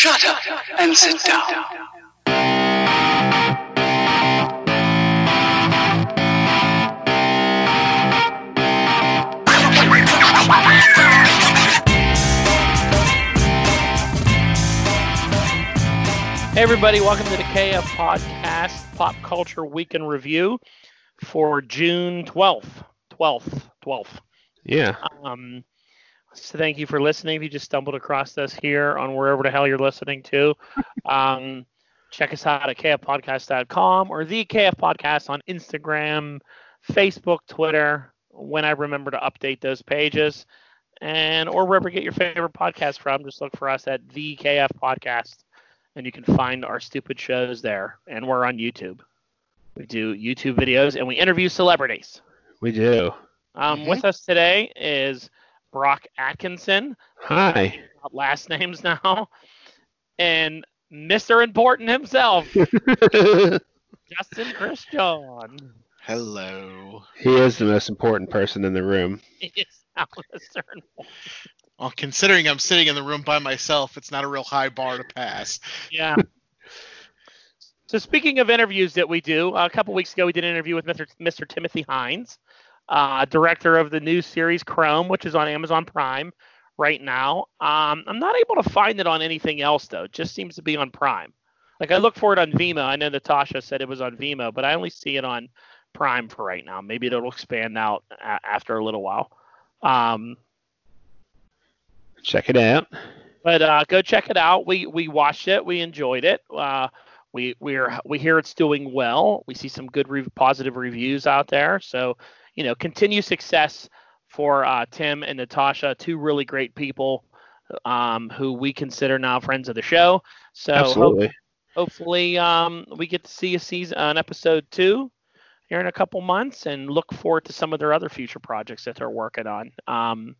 Shut up and sit down. Hey everybody, welcome to the KF Podcast Pop Culture Week in Review for June 12th. 12th. 12th. Yeah. Um, so thank you for listening. If you just stumbled across us here on wherever the hell you're listening to, um, check us out at kfpodcast.com or the KF Podcast on Instagram, Facebook, Twitter, when I remember to update those pages. And or wherever you get your favorite podcast from, just look for us at the KF Podcast and you can find our stupid shows there. And we're on YouTube. We do YouTube videos and we interview celebrities. We do. Um, Mhm. With us today is Brock Atkinson, Hi. not last names now, and Mr. Important himself, he Justin Christian. Hello. He is the most important person in the room. He is now Mr. Important. Well, considering I'm sitting in the room by myself, it's not a real high bar to pass. Yeah. so speaking of interviews that we do, a couple weeks ago we did an interview with Mr. Mr. Timothy Hines, uh, director of the new series Chrome, which is on Amazon Prime right now. Um, I'm not able to find it on anything else though. It just seems to be on Prime. Like I look for it on Vimeo. I know Natasha said it was on Vimeo, but I only see it on Prime for right now. Maybe it'll expand out a- after a little while. Um, Check it out. but uh, go check it out. We we watched it. We enjoyed it. Uh, we we're we hear it's doing well. We see some good re- positive reviews out there. So you know, continue success for uh, Tim and Natasha, two really great people um, who we consider now friends of the show. So hope- hopefully um, we get to see a season, an episode two here in a couple months, and look forward to some of their other future projects that they're working on. Um,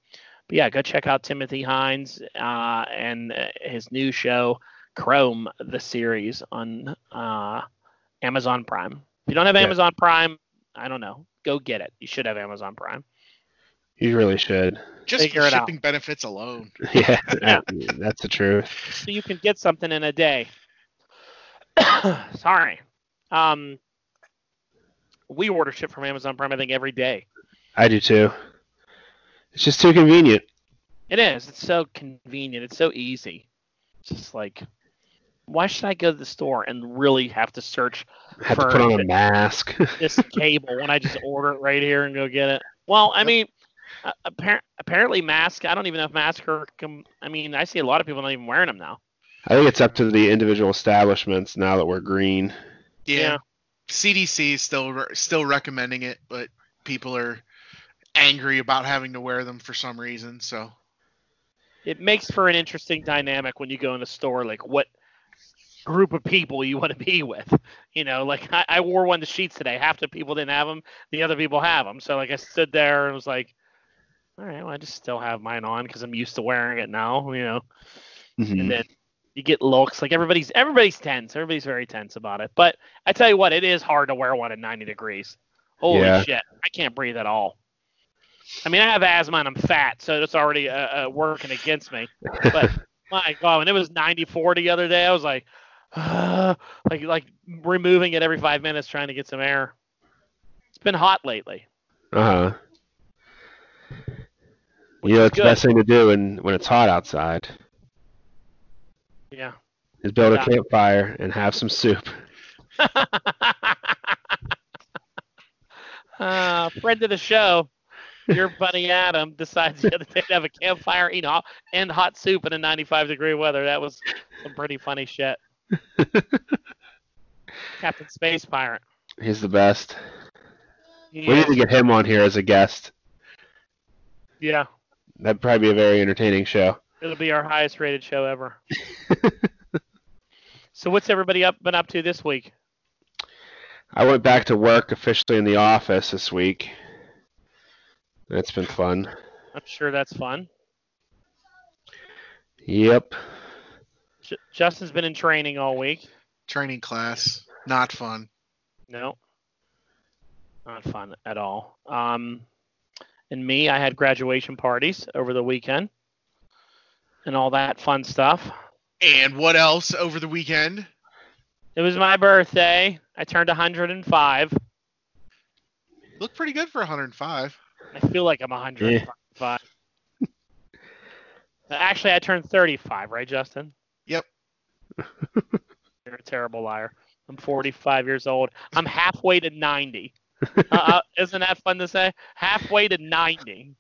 but yeah, go check out Timothy Hines uh, and uh, his new show, Chrome, the series on uh, Amazon Prime. If you don't have Yeah. Amazon Prime, I don't know. Go get it. You should have Amazon Prime. You really should. Just Figure for it out. shipping benefits alone. Yeah, Yeah. that's the truth. so you can get something in a day. Sorry. Um, we order shit from Amazon Prime, I think, every day. I do too. It's just too convenient. It is. It's so convenient. It's so easy. It's just like, why should I go to the store and really have to search I have to For put on shit. a mask. this cable when I just order it right here and go get it? Well, I mean, uh, appar- apparently masks. I don't even know if masks are. Com- I mean, I see a lot of people not even wearing them now. I think it's up to the individual establishments now that we're green. Yeah. Yeah. CDC is still re- still recommending it, but people are angry about having to wear them for some reason. So it makes for an interesting dynamic when you go in a store like what group of people you want to be with. You know like I, I wore one of the sheets today. Half the people didn't have them the other people have them so like i stood there and was like all right well i just still have mine on because i'm used to wearing it now you know? Mhm. and then you get looks like everybody's everybody's tense. Everybody's very tense about it. But i tell you what it is hard to wear one at 90 degrees. Holy Yeah. shit i can't breathe at all. I mean i have asthma and i'm fat so it's already uh, uh, working against me. But my god when it was 94 the other day i was like like like removing it every five minutes trying to get some air it's been hot lately uh-huh. which You know, it's the best thing to do when, when it's hot outside yeah is build Yeah. a campfire and have some soup. uh, friend of the show, your buddy Adam decides the other day to have a campfire, eat hot, and hot soup in a 95 degree weather. That was some pretty funny shit. Captain Space Pirate. He's the best. He We need to get him on here as a guest. yeah, That'd probably be a very entertaining show. it'll be our highest rated show ever. so what's everybody up been up to this week? I went back to work officially in the office this week. That's been fun. I'm sure that's fun. Yep. J- Justin's been in training all week. training class, not fun. No. Not fun at all. Um, and me, I had graduation parties over the weekend and all that fun stuff. And what else over the weekend? It was my birthday. I turned 105. Looked pretty good for 105. I feel like I'm 105. Actually, I turned 35, right, Justin? Yep. You're a terrible liar. I'm 45 years old. I'm halfway to 90. uh, uh, isn't that fun to say? Halfway to 90.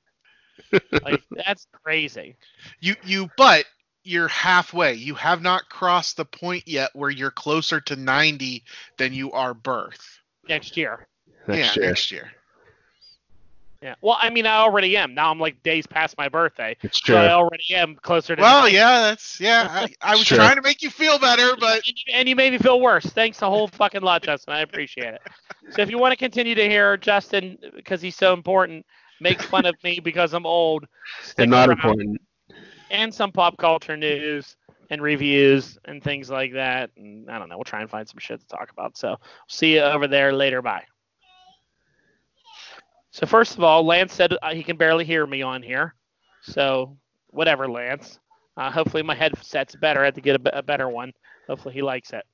Like that's crazy. You you but you're halfway. You have not crossed the point yet where you're closer to 90 than you are birth. Next year. Next yeah, year. next year. Yeah. Well, I mean, I already am. Now I'm like days past my birthday. It's So. I already am closer to. Well, yeah, that's yeah. I, I was Sure. trying to make you feel better, but and, you, and you made me feel worse. Thanks a whole fucking lot, Justin. I appreciate it. So if you want to continue to hear Justin because he's so important, make fun of me because I'm old, and not around, important. and some pop culture news and reviews and things like that. And I don't know. We'll try and find some shit to talk about. So see you over there later. Bye. So first of all, Lance said uh, he can barely hear me on here. So whatever, Lance. Uh, hopefully my headset's better. I had to get a, a better one. Hopefully he likes it.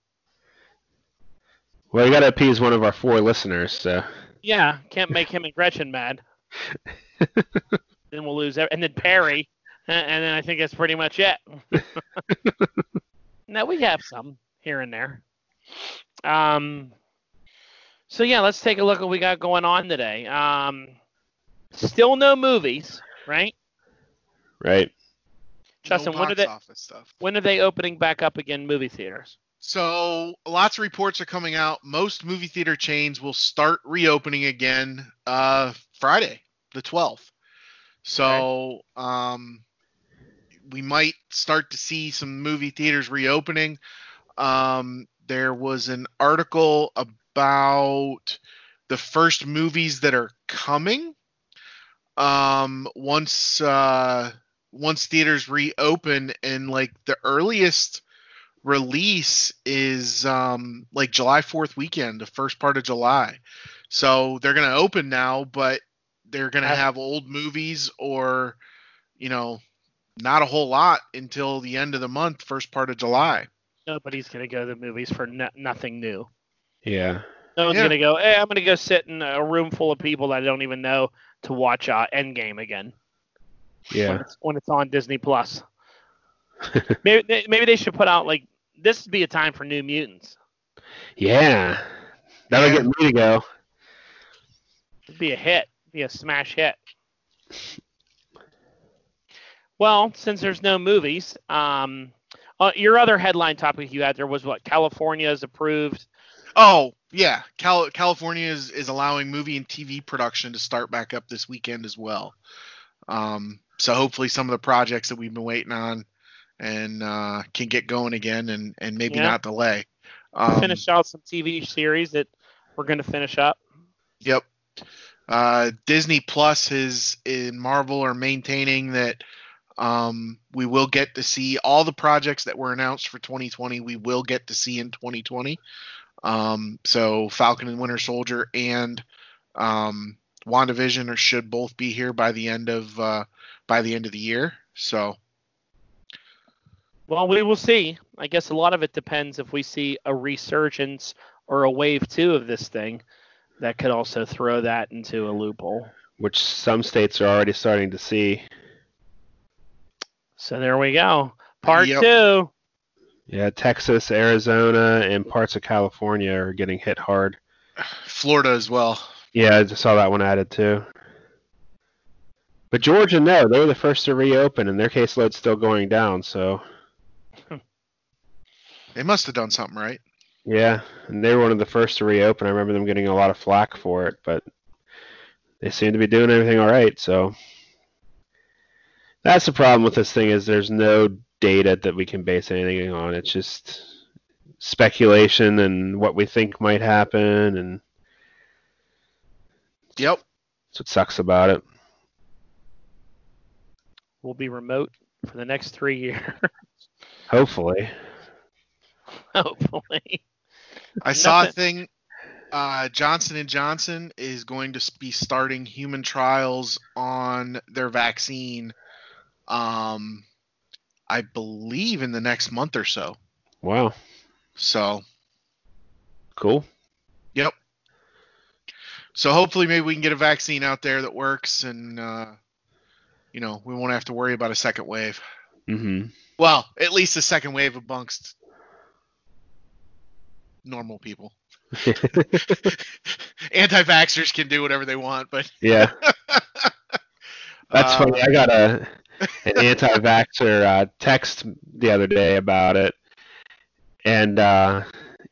Well, you got to appease one of our four listeners, so. Yeah, can't make him and Gretchen mad. then we'll lose. Every- and then Perry, and then I think that's pretty much it. now we have some here and there. Um. So yeah, let's take a look at what we got going on today. Um, still no movies, right? Right. Justin, no when are they office stuff. when are they opening back up again? Movie theaters. So lots of reports are coming out. Most movie theater chains will start reopening again uh, Friday, the 12th. So um, we might start to see some movie theaters reopening. Um, there was an article about the first movies that are coming. Um, once uh, once theaters reopen, and like the earliest release is um like July 4th weekend, the first part of July. So they're going to open now, but they're going to That's- have old movies or you know, not a whole lot until the end of the month, first part of July. Nobody's gonna go to the movies for no- nothing new. Yeah. No one's Yeah. gonna go. Hey, I'm gonna go sit in a room full of people that I don't even know to watch uh, Endgame again when, Yeah. it's, when it's on Disney Plus. maybe they, maybe they should put out like this would be a time for New Mutants. Yeah. That'll Yeah. get me to go. It'd be a hit, be a smash hit. Well, since there's no movies, um, uh, your other headline topic you had there was what California is approved. Oh, yeah. Cal- California is, is allowing movie and TV production to start back up this weekend as well. Um, so hopefully some of the projects that we've been waiting on and uh, can get going again and, and maybe Yeah. not delay. Um, Finish out some TV series that we're going to finish up. Yep. Uh, Disney Plus is in Marvel are maintaining that um, we will get to see all the projects that were announced for 2020. We will get to see in 2020. Um, so Falcon and Winter Soldier and um, WandaVision are, should both be here by the end of uh, by the end of the year. So Well, we will see. I guess a lot of it depends if we see a resurgence or a wave two of this thing. That could also throw that into a loophole. Which some states are already starting to see. So there we go. Part Yep. two. Yeah, Texas, Arizona, and parts of California are getting hit hard. Florida as well. Yeah, I just saw that one added too. But Georgia, no, they were the first to reopen, and their caseload's still going down. So They must have done something right. yeah, and they were one of the first to reopen. I remember them getting a lot of flack for it, but they seem to be doing everything all right. So that's the problem with this thing is there's no data that we can base anything on. It's just speculation and what we think might happen, and Yep. that's what sucks about it. We'll be remote for the next three years, Hopefully. hopefully. I saw a thing. Uh, Johnson and Johnson is going to be starting human trials on their vaccine um, I believe in the next month or so. Wow. So, Cool. yep. So hopefully maybe we can get a vaccine out there that works and uh you know, we won't have to worry about a second wave. Mm-hmm. Well, at least a second wave amongst normal people. Anti-vaxxers can do whatever they want, but yeah. That's uh, funny. I got a an anti-vaxxer uh, text the other day about it, and uh,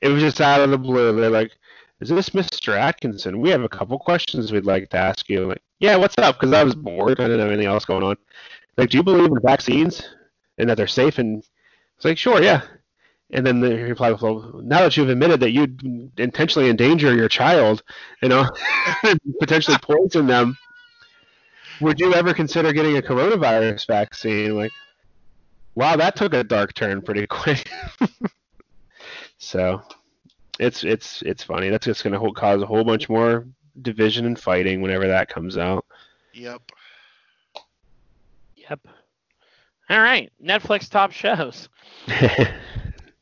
it was just out of the blue. They're like, "Is this Mr. Atkinson? We have a couple questions we'd like to ask you." I'm like, yeah, what's up? Because I was bored. I didn't have anything else going on. Like, do you believe in vaccines and that they're safe? And it's like, sure, yeah. And then the reply was, well, now that you've admitted that you'd intentionally endanger your child, you know, potentially poison them, would you ever consider getting a coronavirus vaccine? Like, wow, that took a dark turn pretty quick. so, it's it's it's funny. That's just going to cause a whole bunch more division and fighting whenever that comes out. Yep. Yep. All right, Netflix top shows.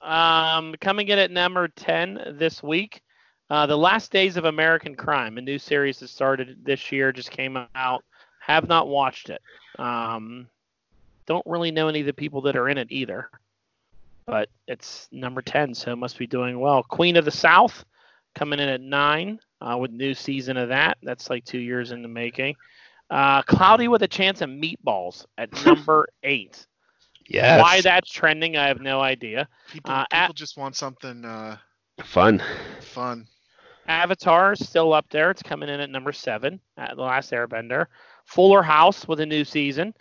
Um, coming in at number 10 this week, uh, The Last Days of American Crime, a new series that started this year, just came out. Have not watched it. Um, don't really know any of the people that are in it either. But it's number 10, so it must be doing well. Queen of the South, coming in at 9 uh, with new season of that. That's like two years in the making. Uh, Cloudy with a Chance of Meatballs at number 8. yes. Why that's trending, I have no idea. People, Uh, people at- just want something uh, Fun. fun. Avatar is still up there. It's coming in at number seven, at The Last Airbender. Fuller House with a new season.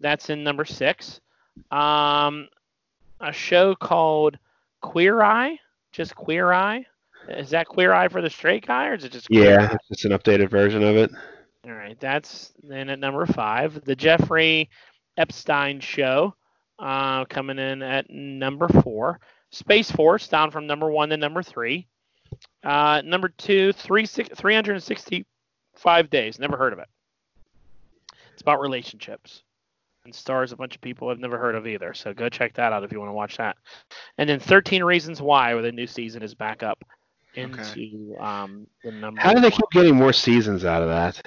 That's in number six. Um, a show called Queer Eye, just Queer Eye. Is that Queer Eye for the straight guy, or is it just Queer Yeah, it's an updated version of it. All right, that's then at number five. The Jeffrey Epstein Show, uh, coming in at number four. Space Force down from number one to number three. Uh, number two, three, six, 365 days. Never heard of it. It's about relationships and stars a bunch of people I've never heard of either. So go check that out if you want to watch that. And then 13 Reasons Why, where the new season is back up into um, the number. How do they keep getting more seasons out of that?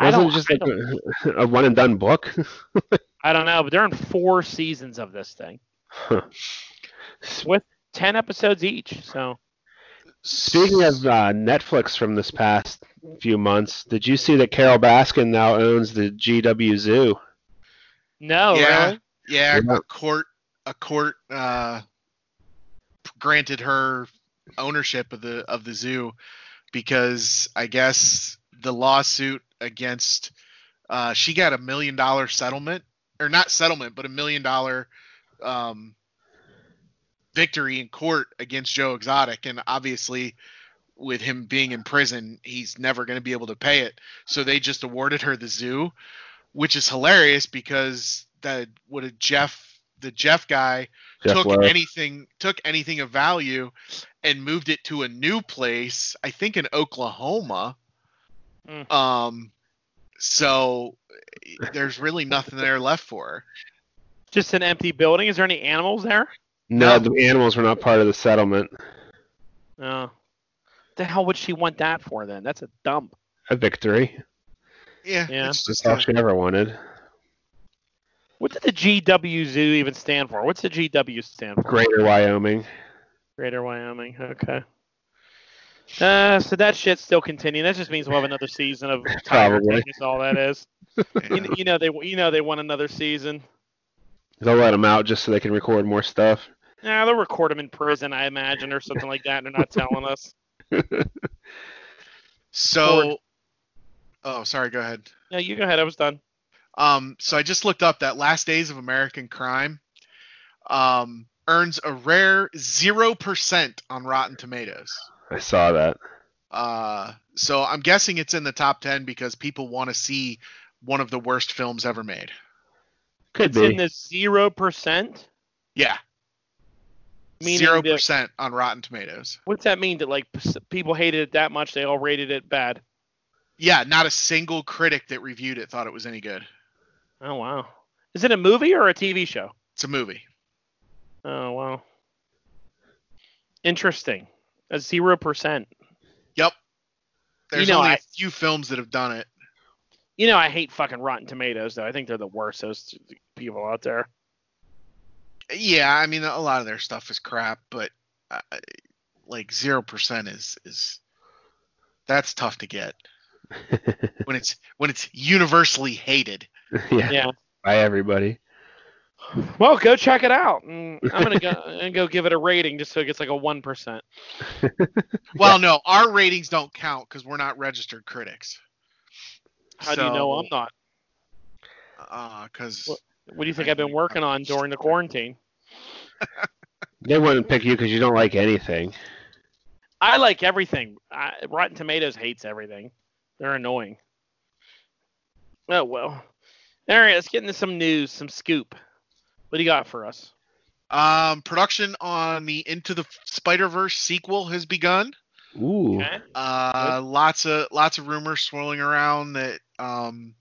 Wasn't it just like a, a one and done book? I don't know, but they're in four seasons of this thing with ten episodes each. So Speaking of uh, Netflix from this past few months, did you see that Carole Baskin now owns the GW Zoo? no, Yeah. really? Yeah, Yeah. a court a court uh, granted her ownership of the of the zoo because I guess the lawsuit against uh, she got a million dollar settlement or not settlement but a million dollar um, victory in court against Joe Exotic and obviously with him being in prison he's never going to be able to pay it so they just awarded her the zoo which is hilarious because that would have Jeff the Jeff guy Jeff took Lowe. anything took anything of value and moved it to a new place i think in oklahoma Mm. um so there's really nothing there left for her Just an empty building. Is there any animals there? No, No. the animals were not part of the settlement. No. The hell would she want that for then? That's a dump. A victory. yeah, Yeah. it's That's just all she ever wanted. What did the GW Zoo even stand for? What's the GW stand for? Greater Wyoming. Greater Wyoming. Okay. Uh, so that shit's still continuing. That just means we'll have another season of Tiger Probably. King. Is all that is. You, you know they you know they want another season. They'll let them out just so they can record more stuff. Nah, they'll record them in prison, I imagine, or something like that. And they're not telling us. so oh sorry go ahead No, you go ahead. I was done. Um, so I just looked up that Last Days of American Crime um, earns a rare zero percent on Rotten Tomatoes. I saw that. Uh, so I'm guessing it's in the top ten because people want to see one of the worst films ever made. Could It's be. in the zero percent. Yeah, Meaning zero percent on Rotten Tomatoes. What's that mean? That like people hated it that much, they all rated it bad. Yeah, not a single critic that reviewed it thought it was any good. Oh wow. Is it a movie or a TV show? It's a movie. Oh wow. Interesting. A zero percent. Yep. There's know, only a I- few films that have done it. You know I hate fucking Rotten Tomatoes though. I think they're the worst those people out there. Yeah, I mean a lot of their stuff is crap, but uh, like zero percent is is that's tough to get when it's when it's universally hated. yeah, Yeah. by everybody. Well, go check it out. I'm gonna go and go give it a rating just so it gets like a one percent. Well, no, our ratings don't count because we're not registered critics. How do you know I'm not? Because What- What do you think I've been working on during the quarantine? They wouldn't pick you because you don't like anything. I like everything. I, Rotten Tomatoes hates everything. They're annoying. Oh well. All right, let's get into some news, some scoop. What do you got for us? um, production on the Into the Spider Verse sequel has begun. Ooh. Okay. Uh, lots of lots of rumors swirling around that um,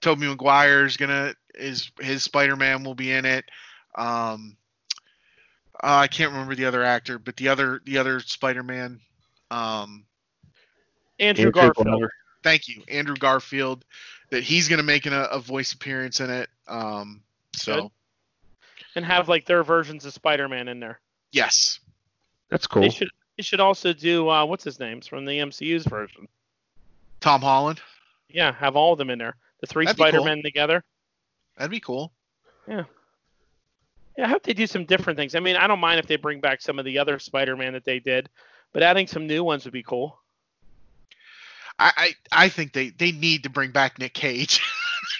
Tobey is gonna is his Spider-Man will be in it. Um, uh, I can't remember the other actor, but the other the other Spider-Man. Um, Andrew Andrew Garfield. Garfield. thank you, Andrew Garfield. That he's gonna make an, a, a voice appearance in it. Um, so Good. And have like their versions of Spider-Man in there. yes, That's cool. They should they should also do uh, what's his name's from the MCU's version. Tom Holland. Yeah, have all of them in there. The three That'd cool. Spider-Men together. That'd be cool. Yeah, I hope they do some different things. I mean, I don't mind if they bring back some of the other Spider-Man that they did, but adding some new ones would be cool. I I, I think they they need to bring back Nick Cage.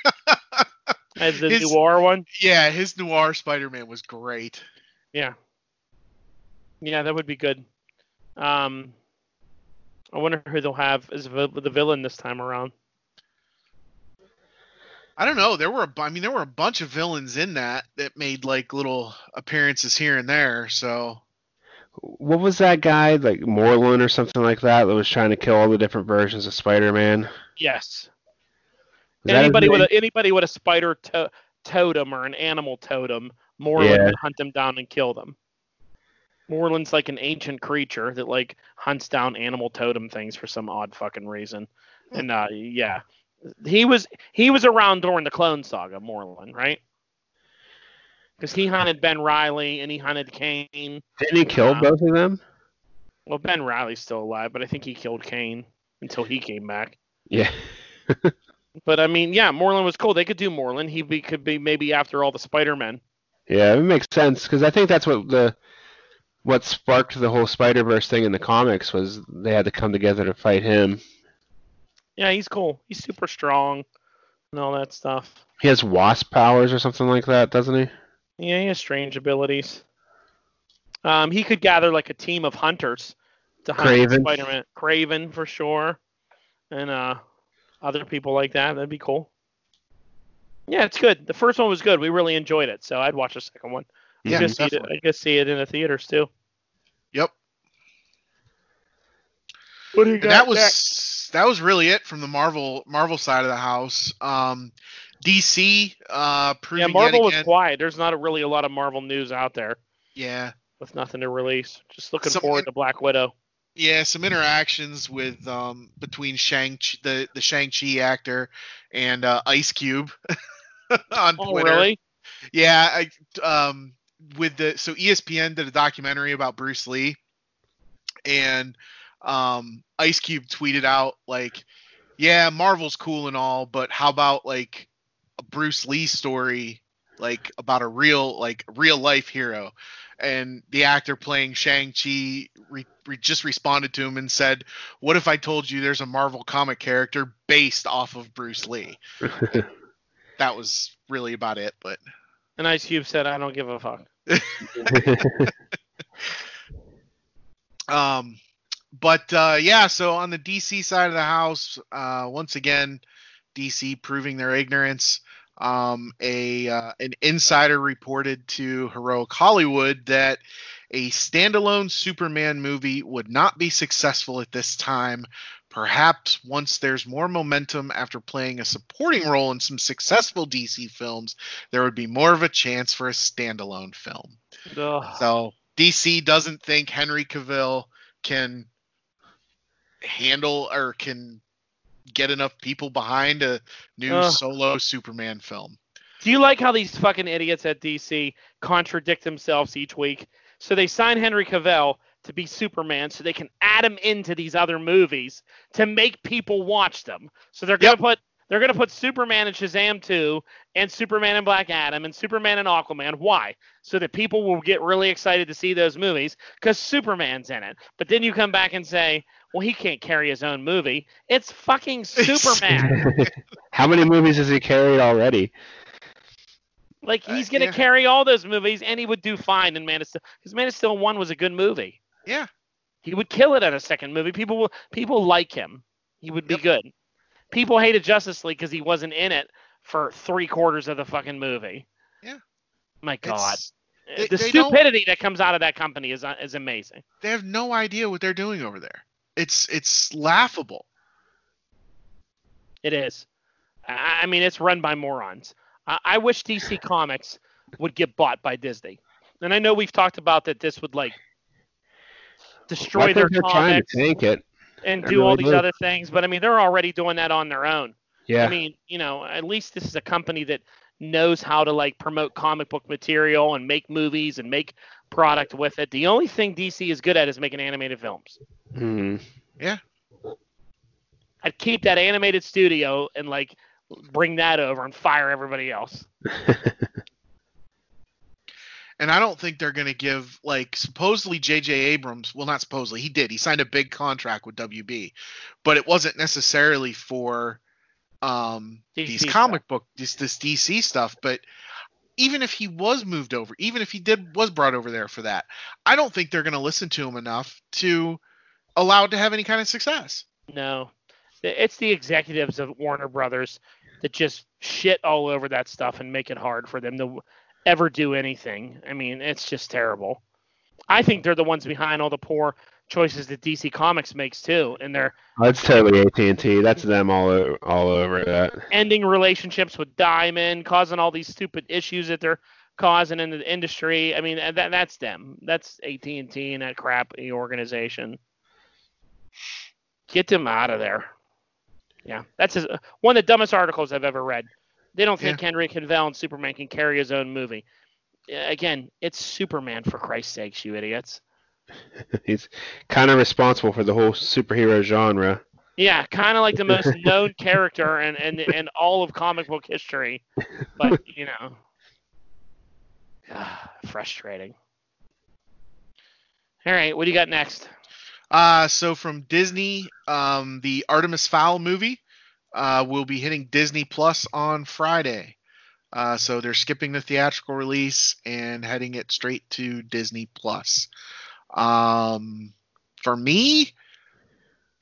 As the His- noir one. yeah, his noir Spider-Man was great. Yeah. Yeah, that would be good. Um, I wonder who they'll have as the the villain this time around. I don't know. There were, a bu- I mean, there were a bunch of villains in that that made like little appearances here and there. So What was that guy like Morlun or something like that that was trying to kill all the different versions of Spider-Man? Yes. Was anybody with a, anybody with a spider to- totem or an animal totem, Morlun Yeah. would hunt them down and kill them. Morlun's like an ancient creature that like hunts down animal totem things for some odd fucking reason. And uh yeah. He was he was around during the clone saga, Morlun, right? Because he hunted Ben Reilly and he hunted Kaine. Didn't he kill Uh, both of them? Well, Ben Reilly's still alive, but I think he killed Kaine until he came back. Yeah. But I mean, yeah, Morlun was cool. They could do Morlun. He be, could be maybe after all the Spider-Men. Yeah, it makes sense because I think that's what the what sparked the whole Spider Verse thing in the comics was they had to come together to fight him. Yeah, he's cool. He's super strong and all that stuff. He has wasp powers or something like that, doesn't he? Yeah, he has strange abilities. Um, he could gather like a team of hunters to hunt Kraven. Spider-Man. Kraven for sure, and uh, other people like that. That'd be cool. Yeah, it's good. The first one was good. We really enjoyed it, so I'd watch the second one. Yeah, I'd go see it. definitely. I'd see it in the theaters too. Yep. What do you And that was that was really it from the Marvel Marvel side of the house. Um, DC uh, yeah, Marvel yet was quiet. There's not a, really a lot of Marvel news out there Yeah, with nothing to release. Just looking Some- forward to Black Widow. yeah, some interactions with um between Shang the the Shang Chi actor and uh, Ice Cube on Oh, Twitter. really? Yeah, I, um, with the so ESPN did a documentary about Bruce Lee, and um, Ice Cube tweeted out like, "Yeah, Marvel's cool and all, but how about like a Bruce Lee story, like about a real like real life hero?" And the actor playing Shang Chi re- re- just responded to him and said, "What if I told you there's a Marvel comic character based off of Bruce Lee?" That was really about it, but. And Ice Cube said, "I don't give a fuck." Um, but uh, yeah, so on the DC side of the house, uh, once again, DC proving their ignorance. Um, a uh, an insider reported to Heroic Hollywood that a standalone Superman movie would not be successful at this time Perhaps once there's more momentum after playing a supporting role in some successful DC films, there would be more of a chance for a standalone film. Ugh. So DC doesn't think Henry Cavill can handle or can get enough people behind a new Ugh. solo Superman film. Do you like how these fucking idiots at DC contradict themselves each week? So they sign Henry Cavill to be Superman so they can add him into these other movies to make people watch them. So they're gonna Yep. put they're gonna put Superman and Shazam 2 and Superman and Black Adam and Superman and Aquaman. Why? So that people will get really excited to see those movies because Superman's in it. But then you come back and say, well, he can't carry his own movie. It's fucking Superman. How many movies has he carried already? Like Uh, he's gonna yeah. carry all those movies, and he would do fine in Man of Steel. Because Man of Steel one was a good movie. Yeah. He would kill it in a second movie. People will people like him. He would be Yep. good. People hated Justice League because he wasn't in it for three quarters of the fucking movie. Yeah. My God, It's- the they stupidity that comes out of that company is uh, is amazing. they have no idea what they're doing over there. It's it's laughable. It is. I, I mean, it's run by morons. I, I wish DC Comics would get bought by Disney. And I know we've talked about that this would like destroy I their think trying comics to tank it. and I do all these do. other things, but I mean, they're already doing that on their own. Yeah. I mean, you know, at least this is a company that knows how to like promote comic book material and make movies and make product with it. The only thing DC is good at is making animated films. Mhm. I'd keep that animated studio and like bring that over and fire everybody else. And I don't think they're going to give like supposedly J.J. Abrams. Well, not supposedly, he did. He signed a big contract with WB, but it wasn't necessarily for um, these DC comic book this this DC stuff. But even if he was moved over, even if he did was brought over there for that, I don't think they're going to listen to him enough to allow it to have any kind of success. No, it's the executives of Warner Brothers that just shit all over that stuff and make it hard for them to ever do anything. I mean, it's just terrible. I think they're the ones behind all the poor choices that DC Comics makes too, and they're oh, That's totally AT&T. That's them all over, all over that. ending relationships with Diamond, causing all these stupid issues that they're causing in the industry. I mean, that that's them. That's AT&T and that crappy organization. Get them out of there. Yeah, that's his, uh, one of the dumbest articles I've ever read. They don't think Henry Cavill and Superman can carry his own movie. Uh, again, it's Superman for Christ's sakes, you idiots. He's kind of responsible for the whole superhero genre. Yeah, kind of like the most known character in, in in all of comic book history, but you know, frustrating. All right, what do you got next? Uh, so from Disney, um, the Artemis Fowl movie uh, will be hitting Disney Plus on Friday. Uh, so they're skipping the theatrical release and heading it straight to Disney Plus. Um, for me,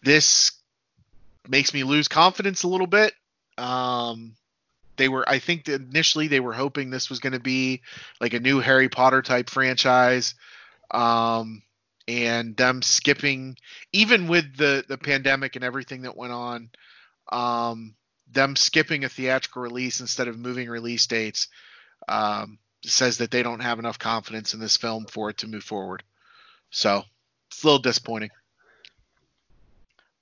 this makes me lose confidence a little bit. Um, they were, I think, initially they were hoping this was going to be like a new Harry Potter type franchise. Um, and them skipping even with the the pandemic and everything that went on um them skipping a theatrical release instead of moving release dates um says that they don't have enough confidence in this film for it to move forward so it's a little disappointing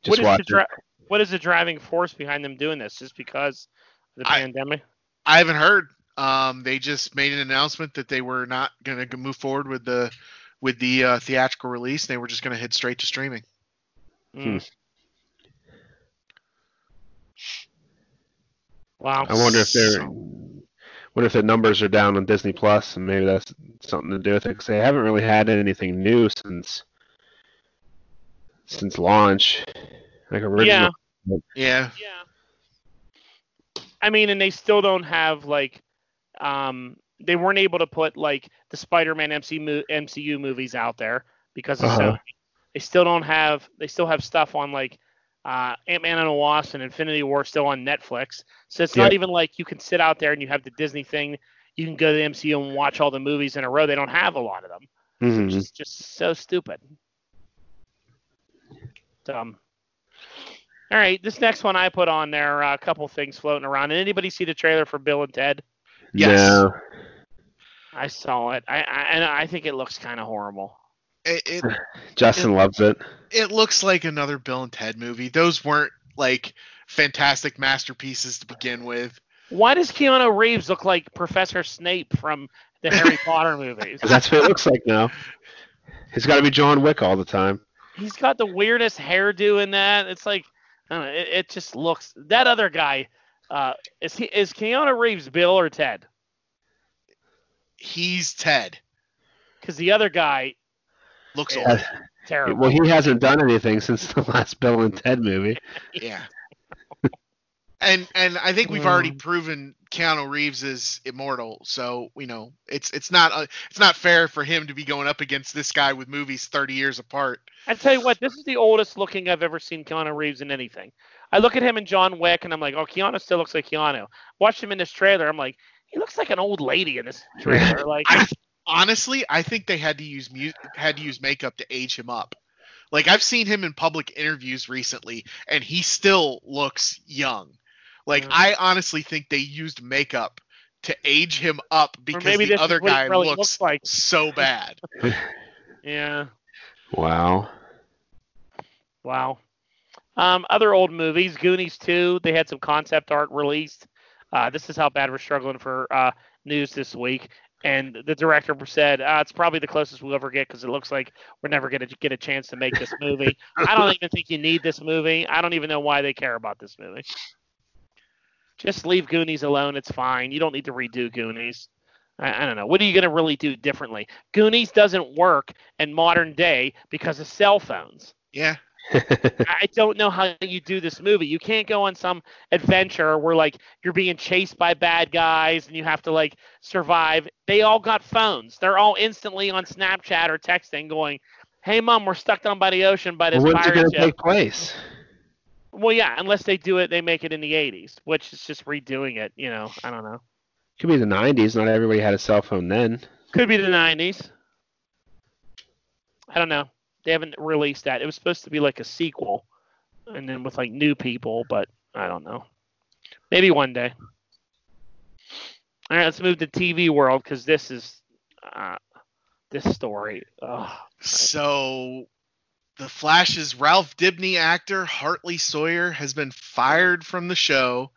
Just what is watch the it. dri- what is the driving force behind them doing this? Just because of the I- pandemic? i haven't heard um they just made an announcement that they were not going to move forward with the with the uh, theatrical release they were just going to head straight to streaming Mm. Wow. I wonder if they're wonder if the numbers are down on Disney Plus, and maybe that's something to do with it because they haven't really had anything new since since launch, like original. yeah Yeah. Yeah. I mean, and they still don't have like, um, they weren't able to put like the Spider-Man MC mo- MCU movies out there because of Uh-huh. Sony. They still don't have. They still have stuff on like uh, Ant-Man and the Wasp and Infinity War still on Netflix. So it's not even like you can sit out there and you have the Disney thing. You can go to the MCU and watch all the movies in a row. They don't have a lot of them. Mhm. Which is just so stupid. Dumb. All right, this next one I put on there, uh, a couple things floating around. Did anybody see the trailer for Bill and Ted? Yes. No. I saw it. I, I and I think it looks kind of horrible. It, it Justin loves it. it looks like another Bill and Ted movie. Those weren't like fantastic masterpieces to begin with. Why does Keanu Reeves look like Professor Snape from the Harry Potter movies? that's what it looks like now. He's got to be John Wick all the time. He's got the weirdest hairdo in that. It's like, I don't know, it, it just looks. That other guy, uh, is he is Keanu Reeves Bill or Ted? He's Ted. Because the other guy, Looks Yeah. old. terrible. Well, he hasn't done anything since the last Bill and Ted movie. Yeah. and and I think we've already Mm. proven Keanu Reeves is immortal, so you know it's it's not uh, it's not fair for him to be going up against this guy with movies 30 years apart. I tell you what, this is the oldest looking I've ever seen Keanu Reeves in anything. I look at him in John Wick and I'm like, oh, Keanu still looks like Keanu. Watch him in this trailer, I'm like, he looks like an old lady in this trailer. Like, I honestly I think they had to use mu- had to use makeup to age him up. Like I've seen him in public interviews recently, and he still looks young. Like Yeah. I honestly think they used makeup to age him up because maybe the other is what he guy really looks looks like. so bad. Yeah. Wow. Wow. Um, other old movies, Goonies 2, they had some concept art released. Uh, this is how bad we're struggling for uh, news this week. And the director said uh, it's probably the closest we'll ever get because it looks like we're never going to get a chance to make this movie. I don't even think you need this movie. I don't even know why they care about this movie. Just leave Goonies alone. It's fine. You don't need to redo Goonies. I, I don't know. What are you going to really do differently? Goonies doesn't work in modern day because of cell phones. Yeah. I don't know how you do this movie. You can't go on some adventure where like you're being chased by bad guys and you have to like survive. They all got phones. They're all instantly on Snapchat or texting going, "Hey mom, we're stuck down by the ocean by this When's it pirate going to ship." take place? Well, yeah, unless they do it, they make it in the 80s, which is just redoing it. You know, I don't know. Could be the 90s. Not everybody had a cell phone then. Could be the 90s. I don't know. They haven't released that. It was supposed to be like a sequel, and then with like new people, but I don't know. Maybe one day. All right, let's move to TV world because this is uh, this story. So, the Flash's Ralph Dibny actor Hartley Sawyer has been fired from the show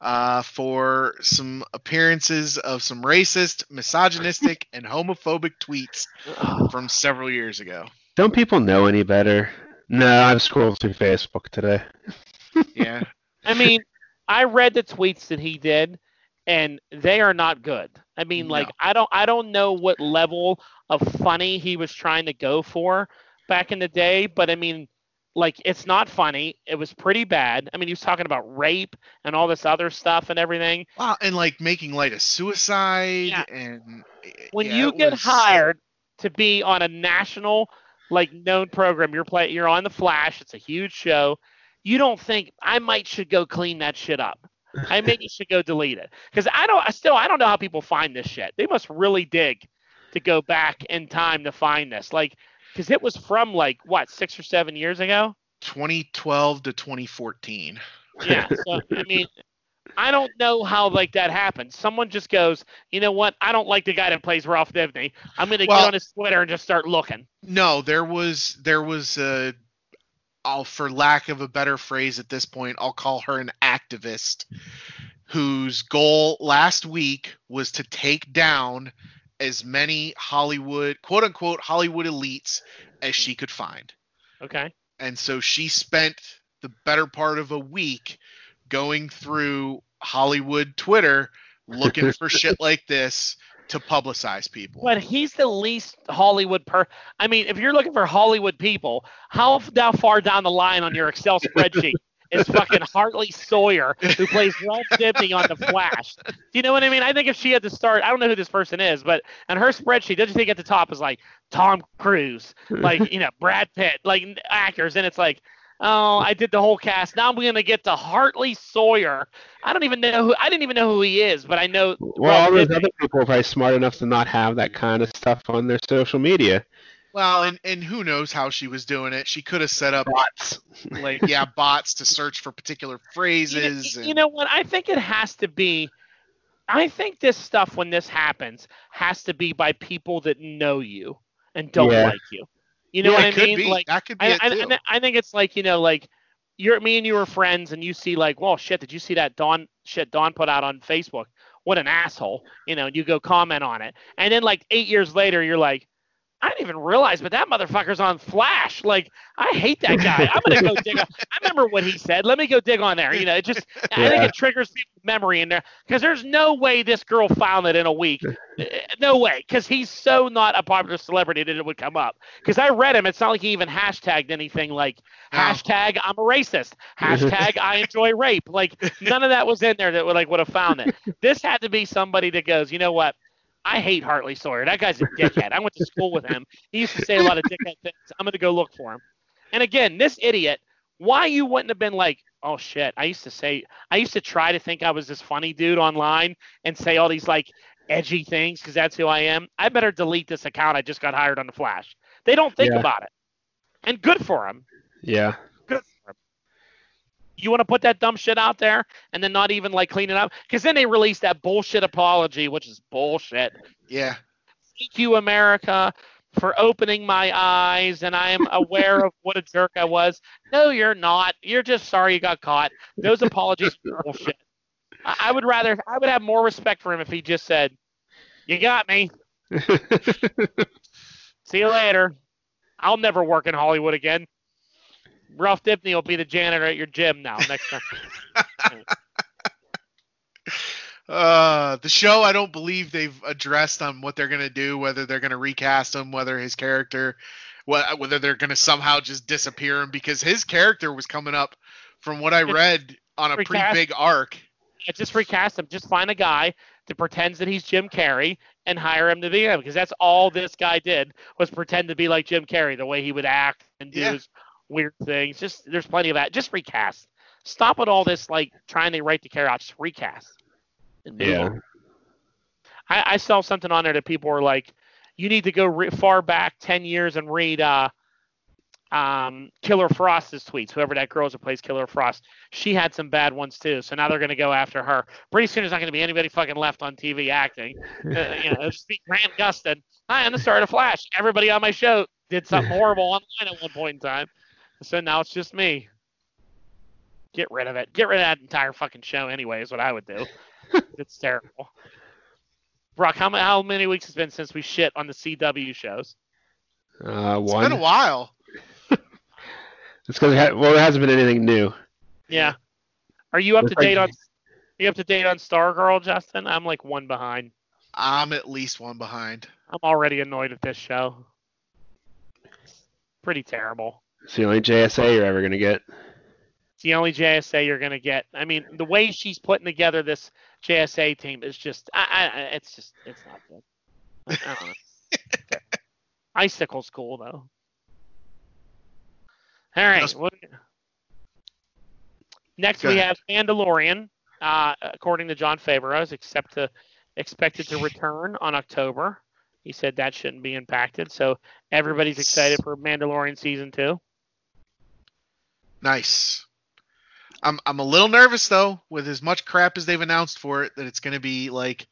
uh, for some appearances of some racist, misogynistic, and homophobic tweets from several years ago. Don't people know any better? No, I've scrolled through Facebook today. Yeah. I mean, I read the tweets that he did, and they are not good. I mean, like I don't I don't know what level of funny he was trying to go for back in the day, but I mean, like it's not funny. It was pretty bad. I mean, he was talking about rape and all this other stuff and everything. Wow, and like making light of suicide Yeah. and When yeah, you get was- hired to be on a national like known program, you're play you're on the Flash. It's a huge show. You don't think I might should go clean that shit up. I maybe should go delete it because I don't. I still I don't know how people find this shit. They must really dig to go back in time to find this. Like, because it was from like what six or seven years ago. 2012 to 2014. Yeah. So I mean, I don't know how like that happened. Someone just goes, you know what? I don't like the guy that plays Ralph Dibny. I'm gonna Well- get on his Twitter and just start looking. No, there was there was a I'll for lack of a better phrase at this point, I'll call her an activist whose goal last week was to take down as many Hollywood quote unquote Hollywood elites as she could find. Okay. And so she spent the better part of a week going through Hollywood Twitter looking for shit like this to publicize people. But he's the least Hollywood per. I mean, if you're looking for Hollywood people, how f- far down the line on your Excel spreadsheet is fucking Hartley Sawyer, who plays Ralph Dibny on The Flash? Do you know what I mean? I think if she had to start, I don't know who this person is, but on her spreadsheet, don't you think at the top is like Tom Cruise, like you know Brad Pitt, like actors, and it's like. Oh, I did the whole cast. Now I'm gonna get to Hartley Sawyer. I don't even know who. I didn't even know who he is, but I know. Well, all Ralph those other people are probably smart enough to not have that kind of stuff on their social media. Well, and and who knows how she was doing it? She could have set up Bots. like yeah bots to search for particular You know- phrases. you, know what? I think it has to be. I think this stuff when this happens has to be by people that know you and don't Yeah. like you. You know Yeah, what I mean? be. Like that could be I, it I, too. I- I think it's like you know, like you're me and you were friends, and you see like, well, shit, did you see that Don shit Don put out on Facebook? What an asshole, you know? And you go comment on it, and then like eight years later, you're like, I didn't even realize, but that motherfucker's on Flash. Like, I hate that guy. I'm gonna go dig. On, I remember what he said. Let me go dig on there. You know, it just I think it triggers people's memory in there because there's no way this girl found it in a week. Eh, No way, because he's so not a popular celebrity that it would come up. Because I read him, it's not like he even hashtagged anything like hashtag I'm a racist, hashtag I enjoy rape. Like none of that was in there that would like would have found it. This had to be somebody that goes, you know what? I hate Hartley Sawyer. That guy's a dickhead. I went to school with him. He used to say a lot of dickhead things. I'm gonna go look for him. And again, this idiot, why you wouldn't have been like, oh shit, I used to say, I used to try to think I was this funny dude online and say all these like edgy things because that's who I am. I better delete this account. I just got hired on the Flash. They don't think Yeah. about it, and good for him. Yeah. Good for him. You want to put that dumb shit out there and then not even like clean it up because then they release that bullshit apology, which is bullshit. yeah. Thank you, America, for opening my eyes, and I am aware of what a jerk I was. No, you're not. You're just sorry you got caught. Those apologies are bullshit. I, I would rather, I would have more respect for him if he just said, "You got me. See you later. I'll never work in Hollywood again." Ralph Dibney will be the janitor at your gym now next time. Uh, the show, I don't believe they've addressed on what they're gonna do, whether they're gonna recast him, whether his character, whether they're gonna somehow just disappear him, because his character was coming up, from what I read, on a pretty big arc. Yeah, just recast him. Just find a guy that pretends that he's Jim Carrey and hire him to be him, because that's all this guy did was pretend to be like Jim Carrey, the way he would act and do Yeah. his weird things. Just there's plenty of that. Just recast. Stop with all this like trying to write the character out. Just recast. Yeah. I, I saw something on there that people were like, you need to go re- far back ten years and read uh, um, Killer Frost's tweets. Whoever that girl is that plays Killer Frost, she had some bad ones too. So now they're going to go after her. Pretty soon, there's not going to be anybody fucking left on TV acting. Uh, you know, just be Grant Gustin. Hi, I'm the star of Flash. Everybody on my show did something horrible online at one point in time. So now it's just me. Get rid of it. Get rid of that entire fucking show anyway, is what I would do. it's terrible. Brock, how, how many weeks has it been since we shit on the CW shows? Uh, It's been a while. It's because it ha- well, there hasn't been anything new. Yeah. Are you up It's to date on? Are you up to date on Stargirl, Justin? I'm like one behind. I'm at least one behind. I'm already annoyed at this show. It's Pretty terrible. It's the only JSA you're ever gonna get. It's the only JSA you're gonna get. I mean, the way she's putting together this JSA team is just, I, I, it's just, it's not good. I, I don't know. Icicle's cool though. All right. Just- what- Next we have Mandalorian. Uh, according to Jon Favreau, is except to expected to return on October. He said that shouldn't be impacted. So everybody's excited for Mandalorian season two. Nice. I'm I'm a little nervous though, with as much crap as they've announced for it, that it's gonna be like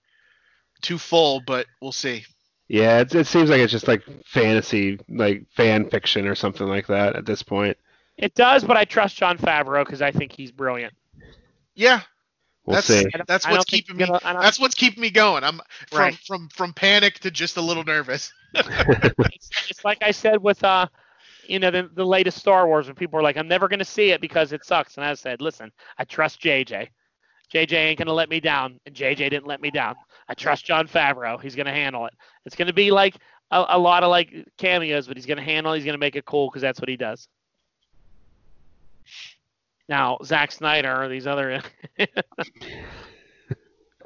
too full, but we'll see. Yeah, it, it seems like it's just like fantasy, like fan fiction or something like that at this point. It does, but I trust Jon Favreau because I think he's brilliant. Yeah, We'll that's see. That's what's keeping me. gonna- that's what's keeping me going. I'm from Right. from from panic to just a little nervous. it's, it's like I said with uh, you know, the, the latest Star Wars when people were like, I'm never gonna see it because it sucks, and I said, listen, I trust JJ. JJ ain't gonna let me down, and JJ didn't let me down. I trust Jon Favreau. He's gonna handle it. It's gonna be like a, a lot of like cameos, but he's gonna handle. it. He's gonna make it cool because that's what he does. Now, Zack Snyder or these other,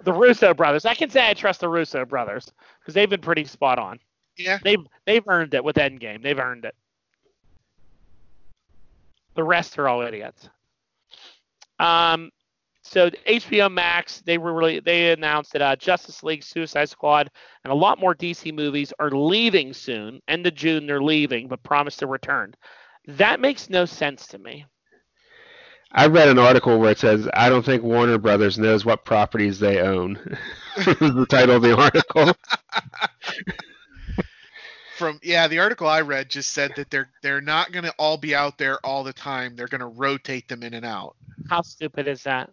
the Russo brothers. I can say I trust the Russo brothers because they've been pretty spot on. yeah. They've they've earned it with Endgame. They've earned it. The rest are all idiots. Um, so HBO Max, they were really they announced that uh, Justice League, Suicide Squad, and a lot more DC movies are leaving soon. End of June, they're leaving, but promise to return. That makes no sense to me. I read an article where it says, "I don't think Warner Brothers knows what properties they own." was the title of the article. From yeah, the article I read just said that they're they're not going to all be out there all the time. They're going to rotate them in and out. How stupid is that?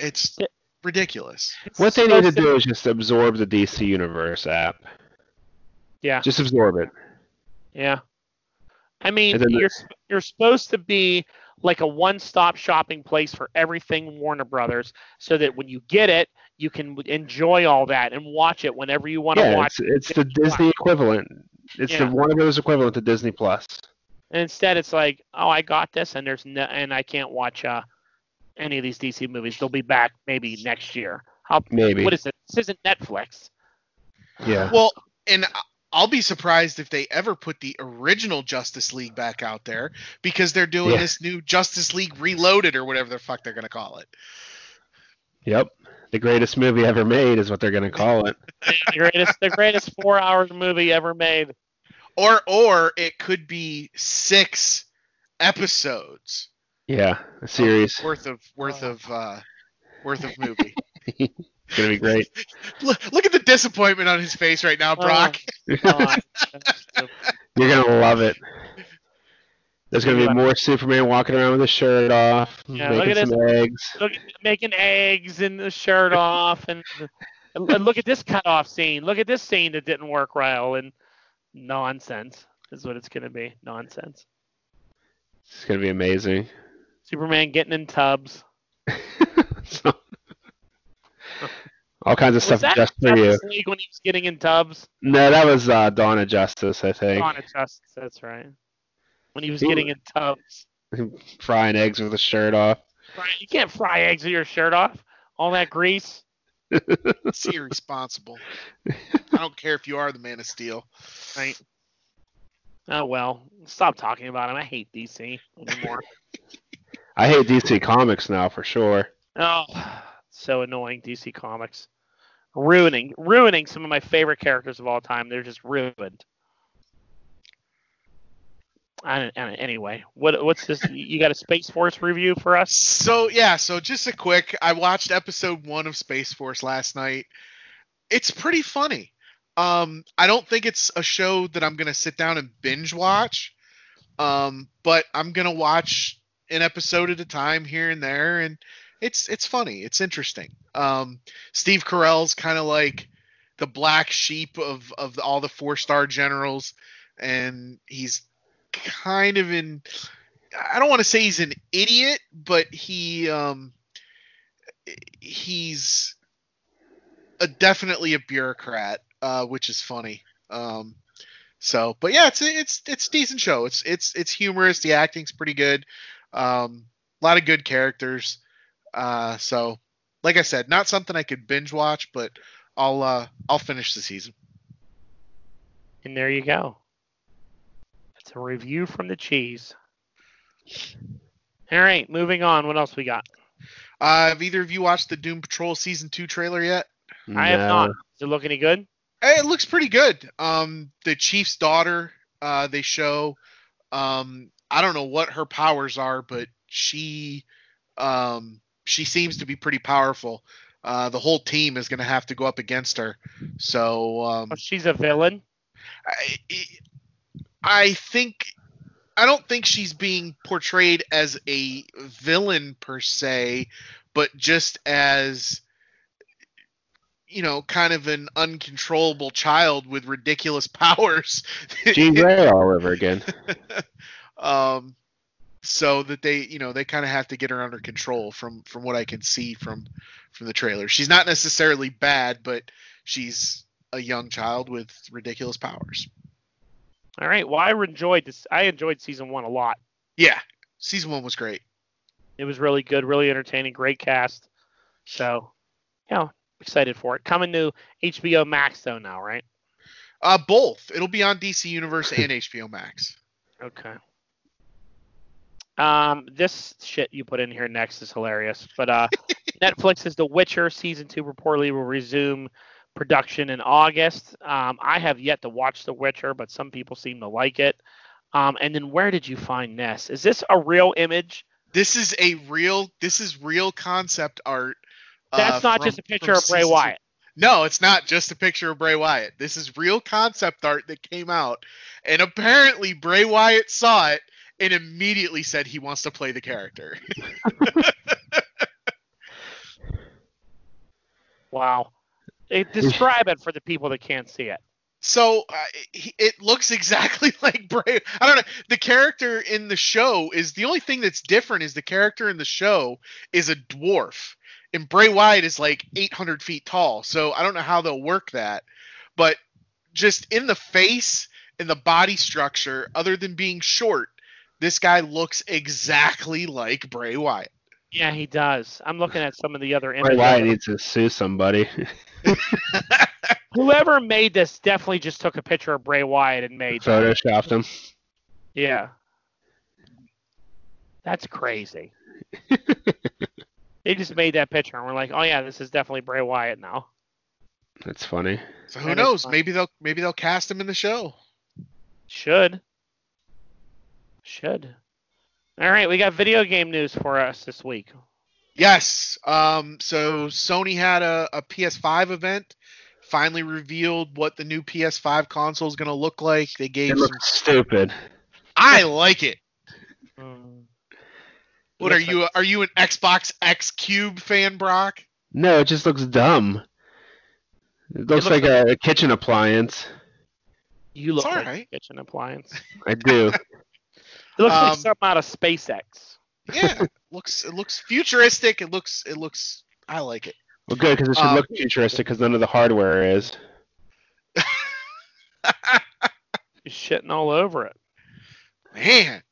It's ridiculous. It's What they so need to simple. do is just absorb the DC Universe app. Yeah. Just absorb it. Yeah. I mean, And then the- you're you're supposed to be like a one-stop shopping place for everything Warner Brothers, so that when you get it, you can enjoy all that and watch it whenever you want to Yeah, watch. it's, it's the Disney Plus. Disney equivalent. It's Yeah. the Warner Brothers equivalent to Disney Plus. And instead, it's like, oh, I got this, and there's no, and I can't watch uh, any of these DC movies. They'll be back maybe next year. How? Maybe. What is it? This isn't Netflix. Yeah. Well, and I- I'll be surprised if they ever put the original Justice League back out there because they're doing Yeah. this new Justice League Reloaded or whatever the fuck they're going to call it. Yep. The greatest movie ever made is what they're going to call it. the greatest, the greatest four-hour movie ever made. Or or it could be 6 episodes Yeah, a series. worth of worth of uh worth of movie. It's going to be great. look, look at the disappointment on his face right now, Brock. God, that's stupid. You're going to love it. There's going to be more Superman walking around with his shirt off, Yeah, look making at some eggs. look at making eggs and the shirt off and, and look at this cutoff scene. Look at this scene that didn't work well and nonsense is what it's gonna be. Nonsense. It's going to be amazing. Superman getting in tubs. So- all kinds of Was stuff just for you. League when he was getting in tubs? No, that was uh, Dawn of Justice, I think. Dawn of Justice, that's right. When he was Ooh. getting in tubs. Frying eggs with his shirt off. You can't fry eggs with your shirt off. All that grease. It's irresponsible. I don't care if you are the Man of Steel. Right. Oh well. Stop talking about him. I hate DC anymore. I hate DC Comics now for sure. Oh, so annoying DC Comics. Ruining ruining some of my favorite characters of all time. They're just ruined. I don't, I don't- anyway, what what's this? You got a Space Force review for us? So yeah, so just a quick. I watched episode one of Space Force last night. It's pretty funny. Um, I don't think it's a show that I'm gonna sit down and binge watch. Um, but I'm gonna watch an episode at a time here and there, and it's it's funny. It's interesting. Um, Steve Carell's kind of like the black sheep of of all the four star generals, and he's kind of in I don't want to say he's an idiot, but he um he's a, definitely a bureaucrat, uh, which is funny. Um, so, but yeah, it's it's it's decent show. It's it's it's humorous. The acting's pretty good. Um, a lot of good characters. Uh, so, like I said, not something I could binge watch, but I'll uh, I'll finish the season. And there you go. It's a review from the cheese. All right, moving on. What else we got? Uh, have either of you watched the Doom Patrol season two trailer yet? I have not. Does it look any good? It looks pretty good. Um, the chief's daughter, uh, they show. Um, I don't know what her powers are, but she, um, she seems to be pretty powerful. Uh, the whole team is going to have to go up against her. So um, Oh, she's a villain. I, I think I don't think she's being portrayed as a villain per se, but just as you know, kind of an uncontrollable child with ridiculous powers. Jean Grey all over again. um so that they you know they kind of have to get her under control from from what i can see from from the trailer she's not necessarily bad but she's a young child with ridiculous powers All right. Well, I enjoyed this. I enjoyed season one a lot. yeah season one was great It was really good, really entertaining, great cast. So, yeah, excited for it. Coming to HBO Max though now, right? uh both it'll be on dc universe and hbo max Okay. Um, this shit you put in here next is hilarious. But uh, Netflix's The Witcher season two reportedly will resume production in August. Um, I have yet to watch The Witcher, but some people seem to like it. Um, and then where did you find Ness? Is this a real image? This is a real. This is real concept art. uh, That's not from- just a picture of Bray. Wyatt. No, it's not just a picture of Bray Wyatt. This is real concept art that came out, and apparently Bray Wyatt saw it and immediately said he wants to play the character. Wow. Describe it for the people that can't see it. So uh, he- it looks exactly like Bray. I don't know. The character in the show is the only thing that's different. Is the character in the show is a dwarf, and Bray Wyatt is like 800 feet tall. So I don't know how they'll work that, but just in the face and the body structure, other than being short, this guy looks exactly like Bray Wyatt. Yeah, he does. I'm looking at some of the other Bray images. Wyatt needs to sue somebody. Whoever made this definitely just took a picture of Bray Wyatt and made. Photoshopped him. Yeah. That's crazy. they just made that picture and we're like, oh yeah, this is definitely Bray Wyatt now. That's funny. So who That is knows? Maybe they'll maybe they'll cast him in the show. Should. Should. All right, we got video game news for us this week. Yes. Um, so Sony had a, a PS5 event, finally revealed what the new PS5 console is going to look like. They gave It some. looks stupid. I like it. Mm. What are Looks you? Are you an Xbox X Cube fan, Brock? No, it just looks dumb. It looks, looks like, a, a kitchen appliance. You look It's like alright. a kitchen appliance. I do. It looks like Um, something out of SpaceX. Yeah. looks it looks futuristic. It looks it looks. I like it. Well, good because it should Um, look futuristic because none of the hardware is. You're shitting all over it. Man.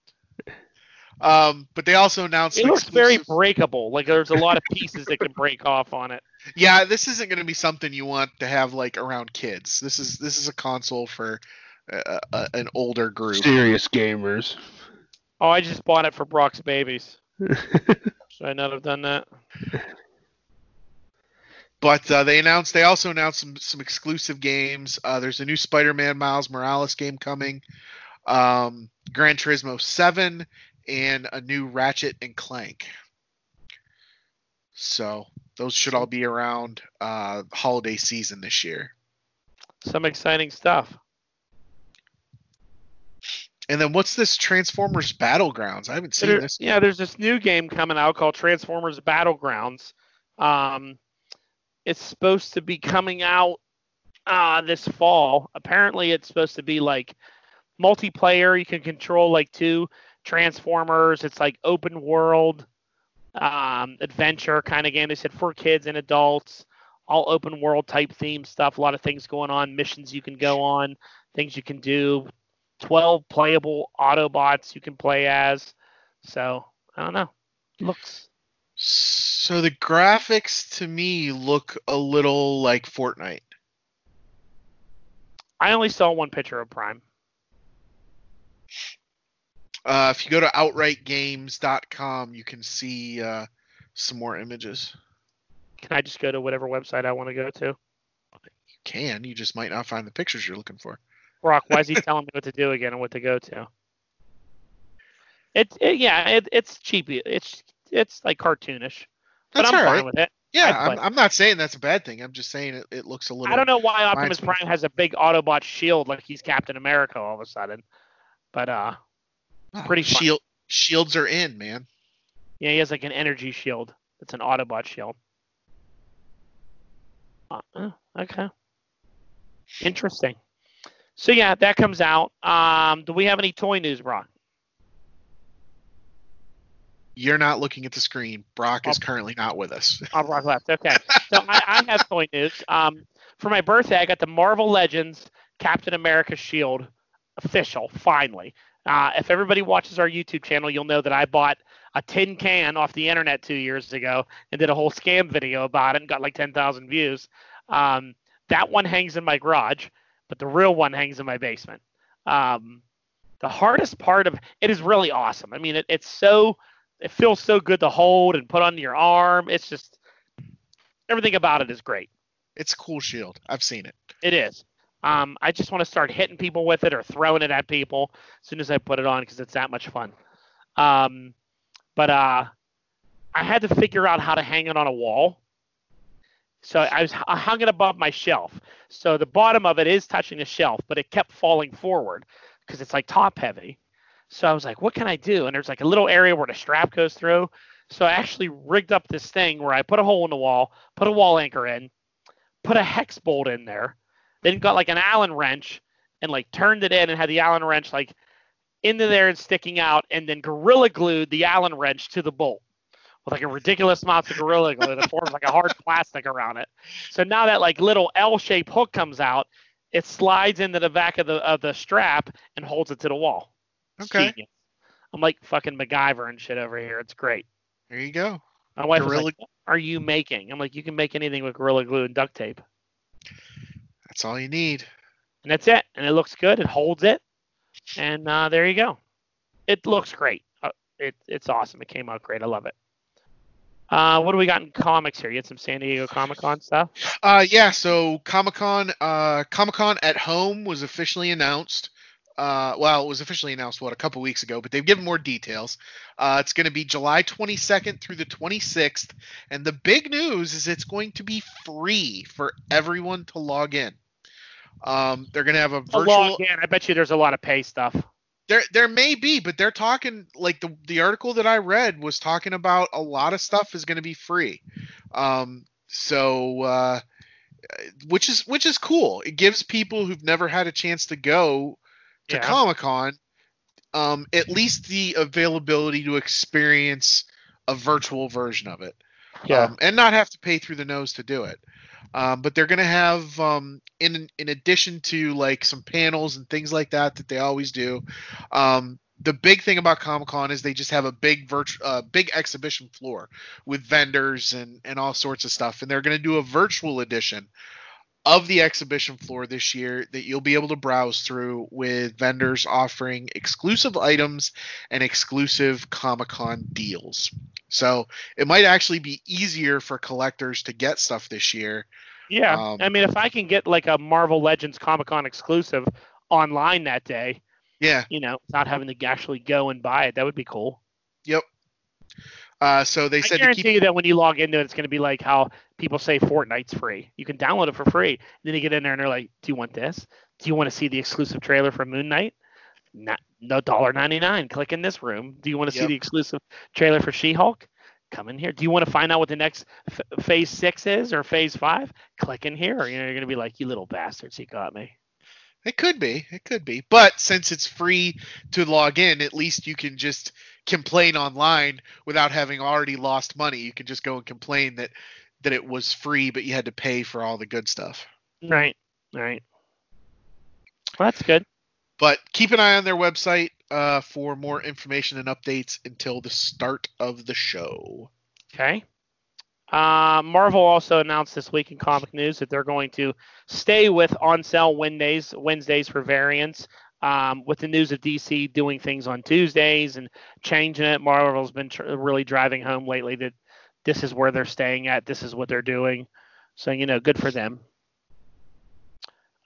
Um, but they also announced. It an looks very breakable. Like there's a lot of pieces that can break off on it. Yeah, this isn't going to be something you want to have like around kids. This is this is a console for uh, uh, an older group. Serious gamers. Oh, I just bought it for Brock's babies. Should I not have done that? But uh, they announced they also announced some some exclusive games. Uh, there's a new Spider-Man Miles Morales game coming, um, Gran Turismo 7, and a new Ratchet and Clank. So those should all be around uh, holiday season this year. Some exciting stuff. And then what's this Transformers Battlegrounds? I haven't seen There- this. yeah, there's this new game coming out called Transformers Battlegrounds. Um, it's supposed to be coming out uh, this fall. Apparently, it's supposed to be like multiplayer. You can control like two Transformers. It's like open world um, adventure kind of game. They said for kids and adults, all open world type theme stuff. A lot of things going on, missions you can go on, things you can do. 12 playable Autobots you can play as. So, I don't know. Looks So the graphics to me look a little like Fortnite. I only saw one picture of Prime. Uh, if you go to outrightgames.com, you can see uh, some more images. Can I just go to whatever website I want to go to? You can, you just might not find the pictures you're looking for. Brock, why is he telling me what to do again and what to go to? It, it yeah, it, it's cheapy. It's it's like cartoonish, but That's I'm fine right. with it. Yeah, I'm. I'm not saying that's a bad thing. I'm just saying it, it looks a little. I don't know why Optimus me. Prime has a big Autobot shield like he's Captain America all of a sudden. But uh, Ah, pretty fun. shield shields are in, man. yeah, he has like an energy shield. It's an Autobot shield. Uh, uh, okay. Interesting. So yeah, that comes out. Um, do we have any toy news, Brock? You're not looking at the screen. Brock is Oh. currently not with us. Oh, Brock left. Okay. So I, I have toy news. Um, for my birthday, I got the Marvel Legends Captain America Shield official. Finally. Uh, if everybody watches our YouTube channel, you'll know that I bought a tin can off the internet two years ago and did a whole scam video about it and got like 10,000 views. Um, that one hangs in my garage, but the real one hangs in my basement. Um, the hardest part of it is really awesome. I mean, it, it's so it feels so good to hold and put on your arm. It's just everything about it is great. It's a cool shield. I've seen it. It is. Um, I just want to start hitting people with it or throwing it at people as soon as I put it on because it's that much fun. Um, but uh, I had to figure out how to hang it on a wall. So I was I hung it above my shelf. So the bottom of it is touching the shelf, but it kept falling forward because it's like top heavy. So I was like, what can I do? And there's like a little area where the strap goes through. So I actually rigged up this thing where I put a hole in the wall, put a wall anchor in, put a hex bolt in there, then got like an Allen wrench and like turned it in and had the Allen wrench like into there and sticking out, and then gorilla glued the Allen wrench to the bolt with like a ridiculous amount of gorilla glue that forms like a hard plastic around it. So now that like little L-shaped hook comes out, it slides into the back of the of the strap and holds it to the wall. Okay. genius. I'm like fucking MacGyver and shit over here. It's great. There you go. My wife was Gorilla- like, "What are you making?" I'm like, "You can make anything with gorilla glue and duct tape." That's all you need. and that's it. And it looks good. It holds it, and uh, there you go. It looks great. Uh, it, it's awesome. It came out great. I love it. Uh, what do we got in comics here? You had some San Diego Comic Con stuff. Uh, yeah. So Comic Con, uh, Comic Con at home was officially announced. Uh, well, it was officially announced what a couple weeks ago, but they've given more details. Uh, it's going to be July 22nd through the 26th, and the big news is it's going to be free for everyone to log in. Um, they're going to have a A virtual. log in. I bet you there's a lot of pay stuff. There, there may be, but they're talking like the the article that I read was talking about a lot of stuff is going to be free. Um, so, uh, which is which is cool. It gives people who've never had a chance to go to Yeah. Comic Con, um, at least the availability to experience a virtual version of it um, and not have to pay through the nose to do it. Um, but they're going to have, um, in in addition to like some panels and things like that that they always do. Um, the big thing about Comic Con is they just have a big virtual, uh, big exhibition floor with vendors and and all sorts of stuff, and they're going to do a virtual edition of the exhibition floor this year that you'll be able to browse through with vendors offering exclusive items and exclusive Comic Con deals. So it might actually be easier for collectors to get stuff this year. yeah. um, I mean, if I can get like a Marvel Legends Comic Con exclusive online that day, Yeah. you know, without having to actually go and buy it, that would be cool. Yep. Uh, so they I said to guarantee keep. you that when you log into it, it's going to be like how people say Fortnite's free. You can download it for free. Then you get in there and they're like, "Do you want this? Do you want to see the exclusive trailer for Moon Knight? Not, no dollar ninety nine. Click in this room. Do you want to see the exclusive trailer for She Hulk? Come in here. Do you want to find out what the next f- phase six is or phase five? Click in here. You know, you're going to be like, "You little bastards, you got me." It could be. It could be. But since it's free to log in, at least you can just complain online without having already lost money. You can just go and complain that that it was free, but you had to pay for all the good stuff. Right. Right. Well, that's good. But keep an eye on their website uh, for more information and updates until the start of the show. Okay. Uh, Marvel also announced this week in comic news that they're going to stay with on sale Wednesdays, Wednesdays for variants. Um, with the news of DC doing things on Tuesdays and changing it, Marvel's been tr- really driving home lately that this is where they're staying at. This is what they're doing. So you know, good for them.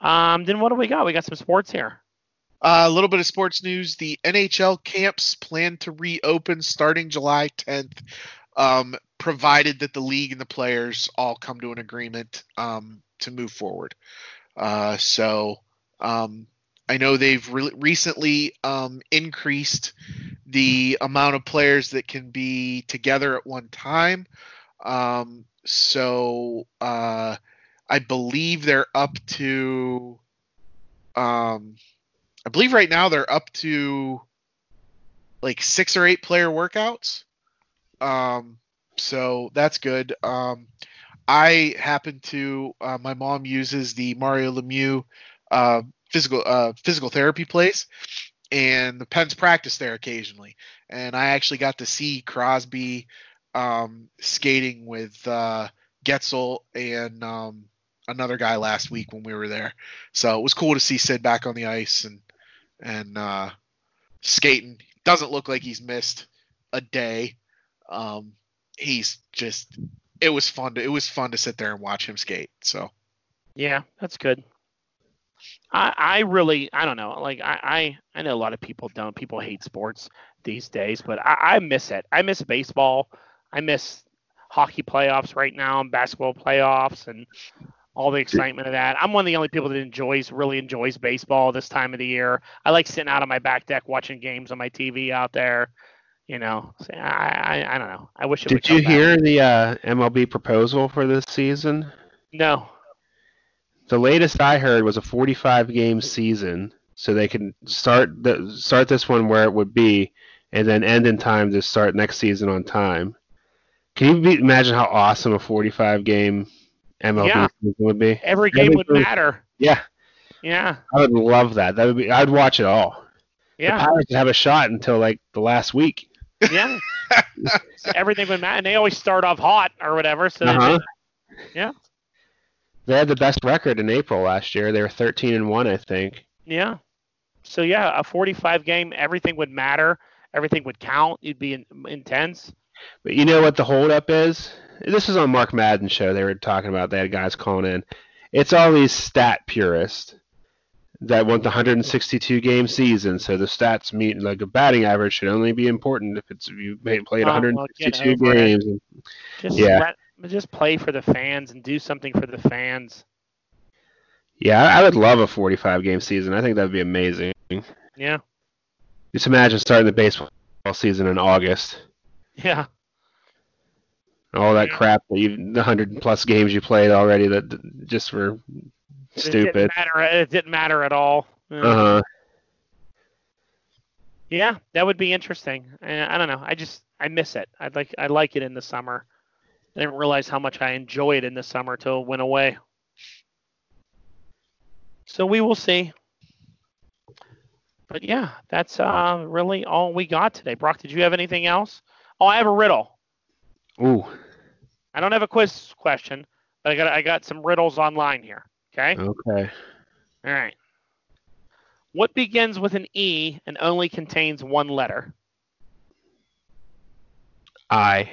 Um, then what do we got? We got some sports here. Uh, a little bit of sports news. The NHL camps plan to reopen starting July 10th, um, provided that the league and the players all come to an agreement um, to move forward. Uh, so um, I know they've re- recently um, increased the amount of players that can be together at one time. Um, so uh, I believe they're up to. Um, I believe right now they're up to like six or eight player workouts. Um, so that's good. Um, I happen to uh, my mom uses the Mario Lemieux uh, physical uh, physical therapy place, and the Pens practice there occasionally. And I actually got to see Crosby um, skating with uh, Guentzel and um, another guy last week when we were there. So it was cool to see Sid back on the ice and and uh, skating. Doesn't look like he's missed a day. Um, he's just it was fun. To, it was fun to sit there and watch him skate. So Yeah, that's good. I I really I don't know. Like I I, I know a lot of people don't. People hate sports these days, but I, I miss it. I miss baseball. I miss hockey playoffs right now and basketball playoffs and all the excitement of that. I'm one of the only people that enjoys really enjoys baseball this time of the year. I like sitting out on my back deck watching games on my TV out there. You know, I I, I don't know. I wish it would Did you come back. hear the uh, MLB proposal for this season? No. The latest I heard was a 45 game season, so they can start the start this one where it would be, and then end in time to start next season on time. Can you be, imagine how awesome a 45 game MLB Yeah. season would be? Every game would matter. Yeah, Yeah. I would love that. That would be. I'd watch it all. Yeah. The. Pirates would have a shot until like the last week. Yeah. Everything would matter. And they always start off hot or whatever. So Uh-huh. Yeah. They had the best record in April last year. They were 13 and one, I think. yeah. So yeah, a 45 game, everything would matter. Everything would count. It'd be in, intense. But you know what the holdup is? This is on Mark Madden show. They were talking about. They had guys calling in. It's all these stat purists that want the 162 game season. So the stats mean like a batting average should only be important if it's if you played Oh, well, get 162 over it. games. Just Yeah. let, just play for the fans and do something for the fans. yeah, I would love a 45 game season. I think that would be amazing. Yeah. Just imagine starting the baseball season in August. Yeah. All that Yeah. crap that you, the hundred plus games you played already that just were stupid. It didn't matter. It didn't matter at all. Yeah. Uh huh. Yeah, that would be interesting. I, I don't know. I just I miss it. I'd like I like it in the summer. I didn't realize how much I enjoyed it in the summer till it went away. So we will see. But yeah, that's uh, really all we got today. Brock, did you have anything else? Oh, I have a riddle. Ooh. I don't have a quiz question, but I got I got some riddles online here. Okay. Okay. All right. What begins with an E and only contains one letter? I.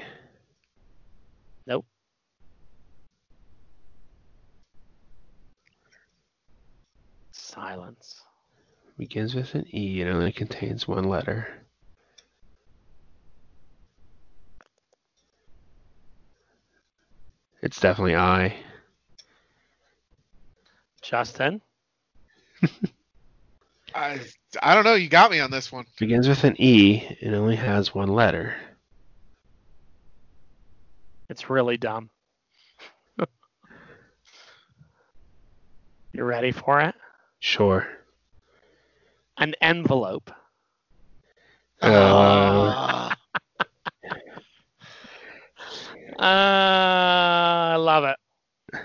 Silence. Begins with an E and only contains one letter. It's definitely I. Justin. I I don't know. You got me on this one. Begins with an E and only has one letter. It's really dumb. you ready for it? Sure. An envelope. Uh, Uh, I love it. I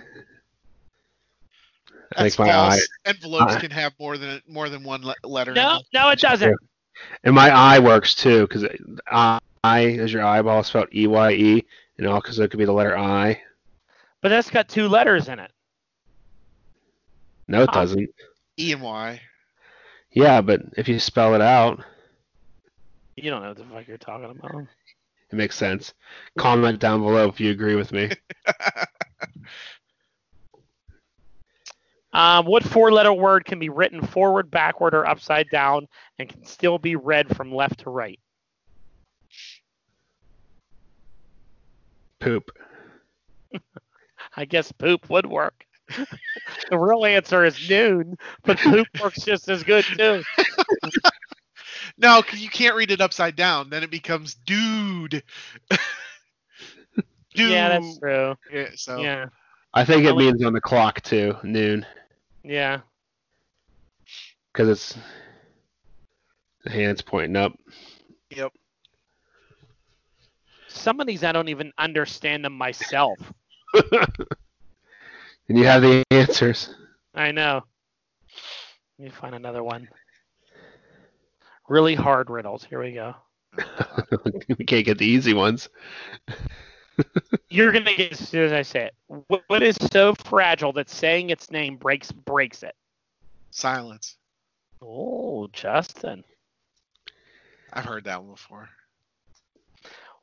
That's think my eye. Envelopes I- can have more than more than one le- letter. No, them. no, it doesn't. and my eye works too because I is your eyeball spelled E Y E, you know, because it could be the letter I. But that's got two letters in it. No, it Huh. doesn't. E and Y. Yeah, but if you spell it out, You don't know what the fuck you're talking about. it makes sense. Comment down below if you agree with me. Um, what four-letter word can be written forward, backward, or upside down, and can still be read from left to right? Poop. I guess poop would work. The real answer is noon, but poop works just as good too. No, because you can't read it upside down. Then it becomes dude. dude. Yeah, that's true. Yeah, so Yeah, I think it means on the clock too, noon, yeah. because it's the hand's pointing up. yep. Some of these I don't even understand them myself. And you have the answers. I know. Let me find another one. Really hard riddles. Here we go. we can't get the easy ones. You're gonna get as soon as I say it. What, what is so fragile that saying its name breaks breaks it? Silence. Oh, Justin. I've heard that one before.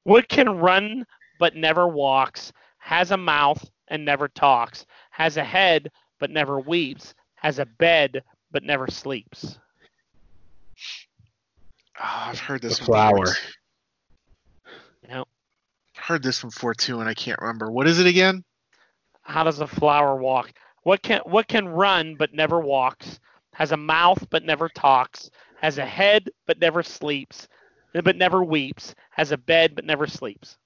What can run but never walks, has a mouth and never talks, has a head but never weeps, has a bed but never sleeps. Oh, I've heard this one flower. before. You know, Heard this one before too, and I can't remember. What is it again? how does a flower walk? What can what can run but never walks? Has a mouth but never talks. Has a head but never sleeps, but never weeps. Has a bed but never sleeps.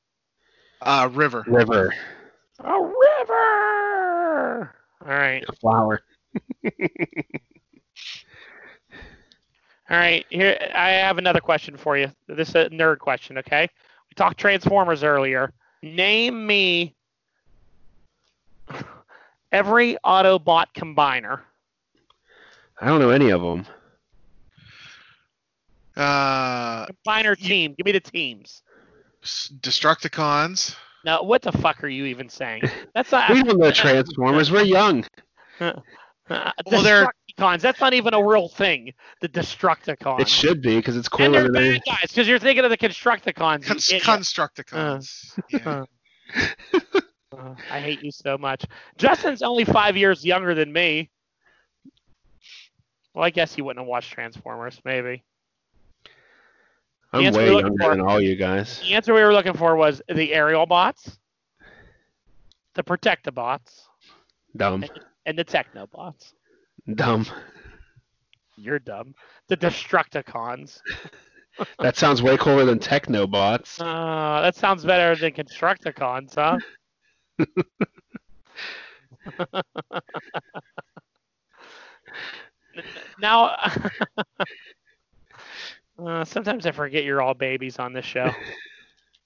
Uh, River. River. A river. All right. A flower. All right, here I have another question for you. This is a nerd question, okay? We talked Transformers earlier. Name me every Autobot combiner. I don't know any of them. Uh, Combiner team. Give me the teams. Destructicons. Now, what the fuck are you even saying? That's not. We don't know Transformers. We're young. Uh, Well, they're- Destructicons. That's not even a real thing. The Destructicons. It should be because it's and cooler they're than bad any. guys because you're thinking of the Constructicons. you Cons- idiot. Constructicons. yeah. Uh, I hate you so much. Justin's only five years younger than me. Well, I guess he wouldn't have watched Transformers, maybe. I'm way we're younger for- than all you guys. The answer we were looking for was the Aerialbots, the Protectobots, Dumb. and the Technobots. Dumb. You're dumb. The Destructicons. That sounds way cooler than Technobots. Uh, that sounds better than Constructicons, huh? now, uh, sometimes I forget you're all babies on this show.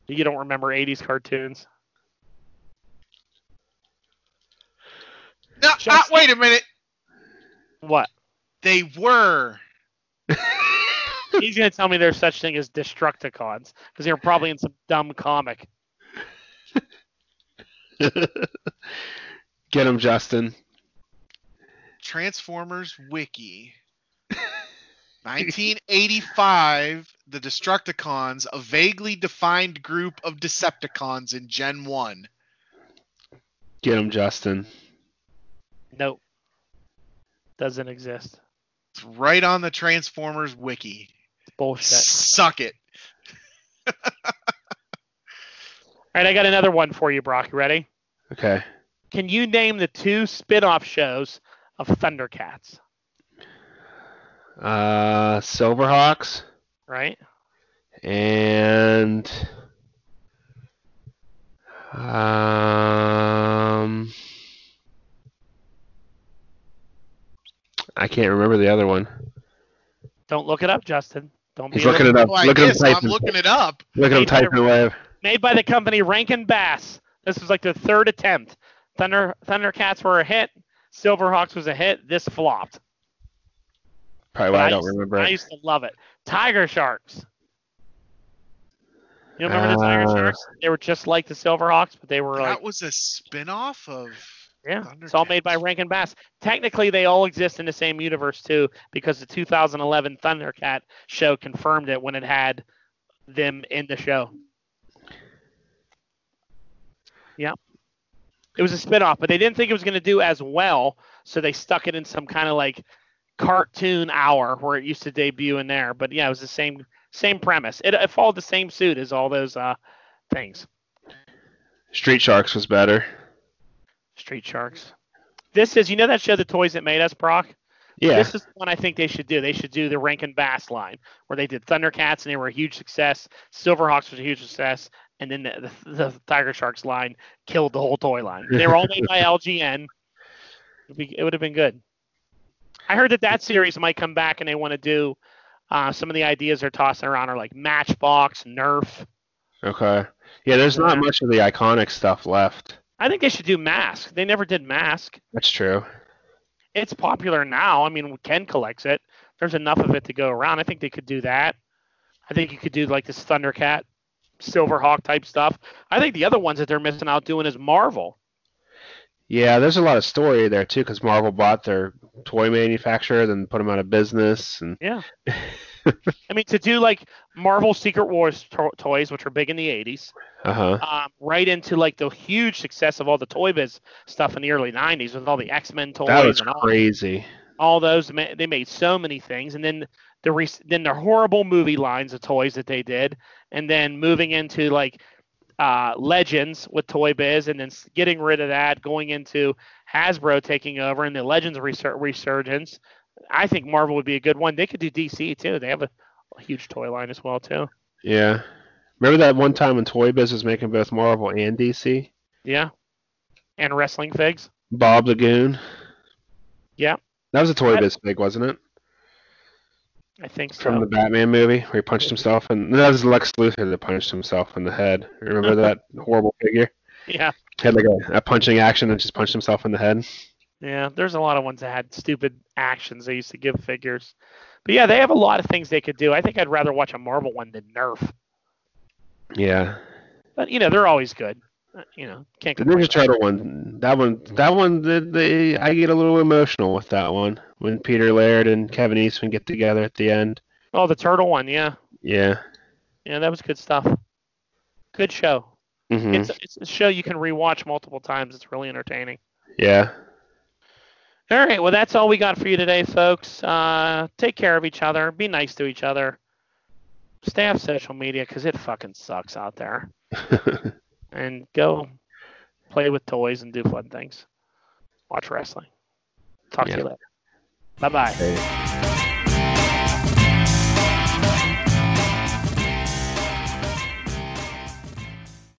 You don't remember 80s cartoons. No, Just- wait a minute. What? They were. He's going to tell me there's such thing as Destructicons because they're probably in some dumb comic. Get him, Justin. Transformers Wiki. 1985, the Destructicons, a vaguely defined group of Decepticons in Gen 1. Get him, Justin. Nope. Doesn't exist. It's right on the Transformers Wiki. It's bullshit. Suck it. All right, I got another one for you, Brock. You ready? Okay. Can you name the two spin-off shows of Thundercats? Uh, Silverhawks Right? and um, I can't remember the other one. Don't look it up, Justin. Don't be He's looking little- it up. Like Look at him this, I'm typing. looking it up. Look at him Hey, better- typing away. Made by the company Rankin Bass. This was like the third attempt. Thunder Thundercats were a hit. Silverhawks was a hit. This flopped. Probably why But I don't used, remember I used to love it. Tiger Sharks. You remember the Tiger Uh, Sharks? They were just like the Silverhawks, but they were like That was a spin-off of Yeah, it's all made by Thundercats. Rankin Bass. Technically, they all exist in the same universe too, because the 2011 Thundercat show confirmed it when it had them in the show. Yeah, it was a spinoff, but they didn't think it was going to do as well, so they stuck it in some kind of like cartoon hour where it used to debut in there. But yeah, it was the same same premise. It, it followed the same suit as all those uh, things. Street Sharks was better. Street Sharks. This is, you know, that show, The Toys That Made Us, Brock. Yeah. This is one I think they should do. They should do the Rankin Bass line, where they did Thundercats and they were a huge success. Silverhawks was a huge success, and then the, the, the Tiger Sharks line killed the whole toy line. They were all made by LJN. It would have been good. I heard that that series might come back, and they want to do uh, some of the ideas they're tossing around are like Matchbox, Nerf. Okay. Yeah, there's not much of the iconic stuff left. I think they should do Mask. They never did Mask. That's true. it's popular now. I mean, Ken collects it. There's enough of it to go around. I think they could do that. I think you could do like this Thundercat, Silverhawk type stuff. I think the other ones that they're missing out doing is Marvel. Yeah, there's a lot of story there too, because Marvel bought their toy manufacturer, then put them out of business, and Yeah. I mean, to do like Marvel Secret Wars to- toys, which were big in the 80s, Uh huh. um, right into like the huge success of all the Toy Biz stuff in the early 90s with all the X Men toys That was and all, crazy. all those. They made so many things, and then the re- then the horrible movie lines of toys that they did, and then moving into like uh, Legends with Toy Biz, and then getting rid of that, going into Hasbro taking over, and the Legends resur- resurgence. I think Marvel would be a good one. They could do DC too. They have a, a huge toy line as well too. Yeah. Remember that one time when Toy Biz was making both Marvel and DC? Yeah, and wrestling figs. Bob the Goon. Yeah. That was a Toy Biz fig, wasn't it? I think so. From the Batman movie where he punched himself and that was Lex Luthor that punched himself in the head. Remember that horrible figure? yeah, Had like a, a punching action and just punched himself in the head. yeah. There's a lot of ones that had stupid actions they used to give figures. But yeah, they have a lot of things they could do. I think I'd rather watch a Marvel one than Nerf. Yeah. But you know, they're always good. Uh, You know, can't The. Ninja Turtle one, that one, that one, the, the, I get a little emotional with that one when Peter Laird and Kevin Eastman get together at the end. Oh, the turtle one, yeah, Yeah. yeah, that was good stuff. Good show. Hmm It's it's a show you can rewatch multiple times. It's really entertaining. Yeah. All right, well that's all we got for you today, folks. Uh, take care of each other. Be nice to each other. Stay off social media because it fucking sucks out there. And go play with toys and do fun things. Watch wrestling. Talk to you later. Bye bye.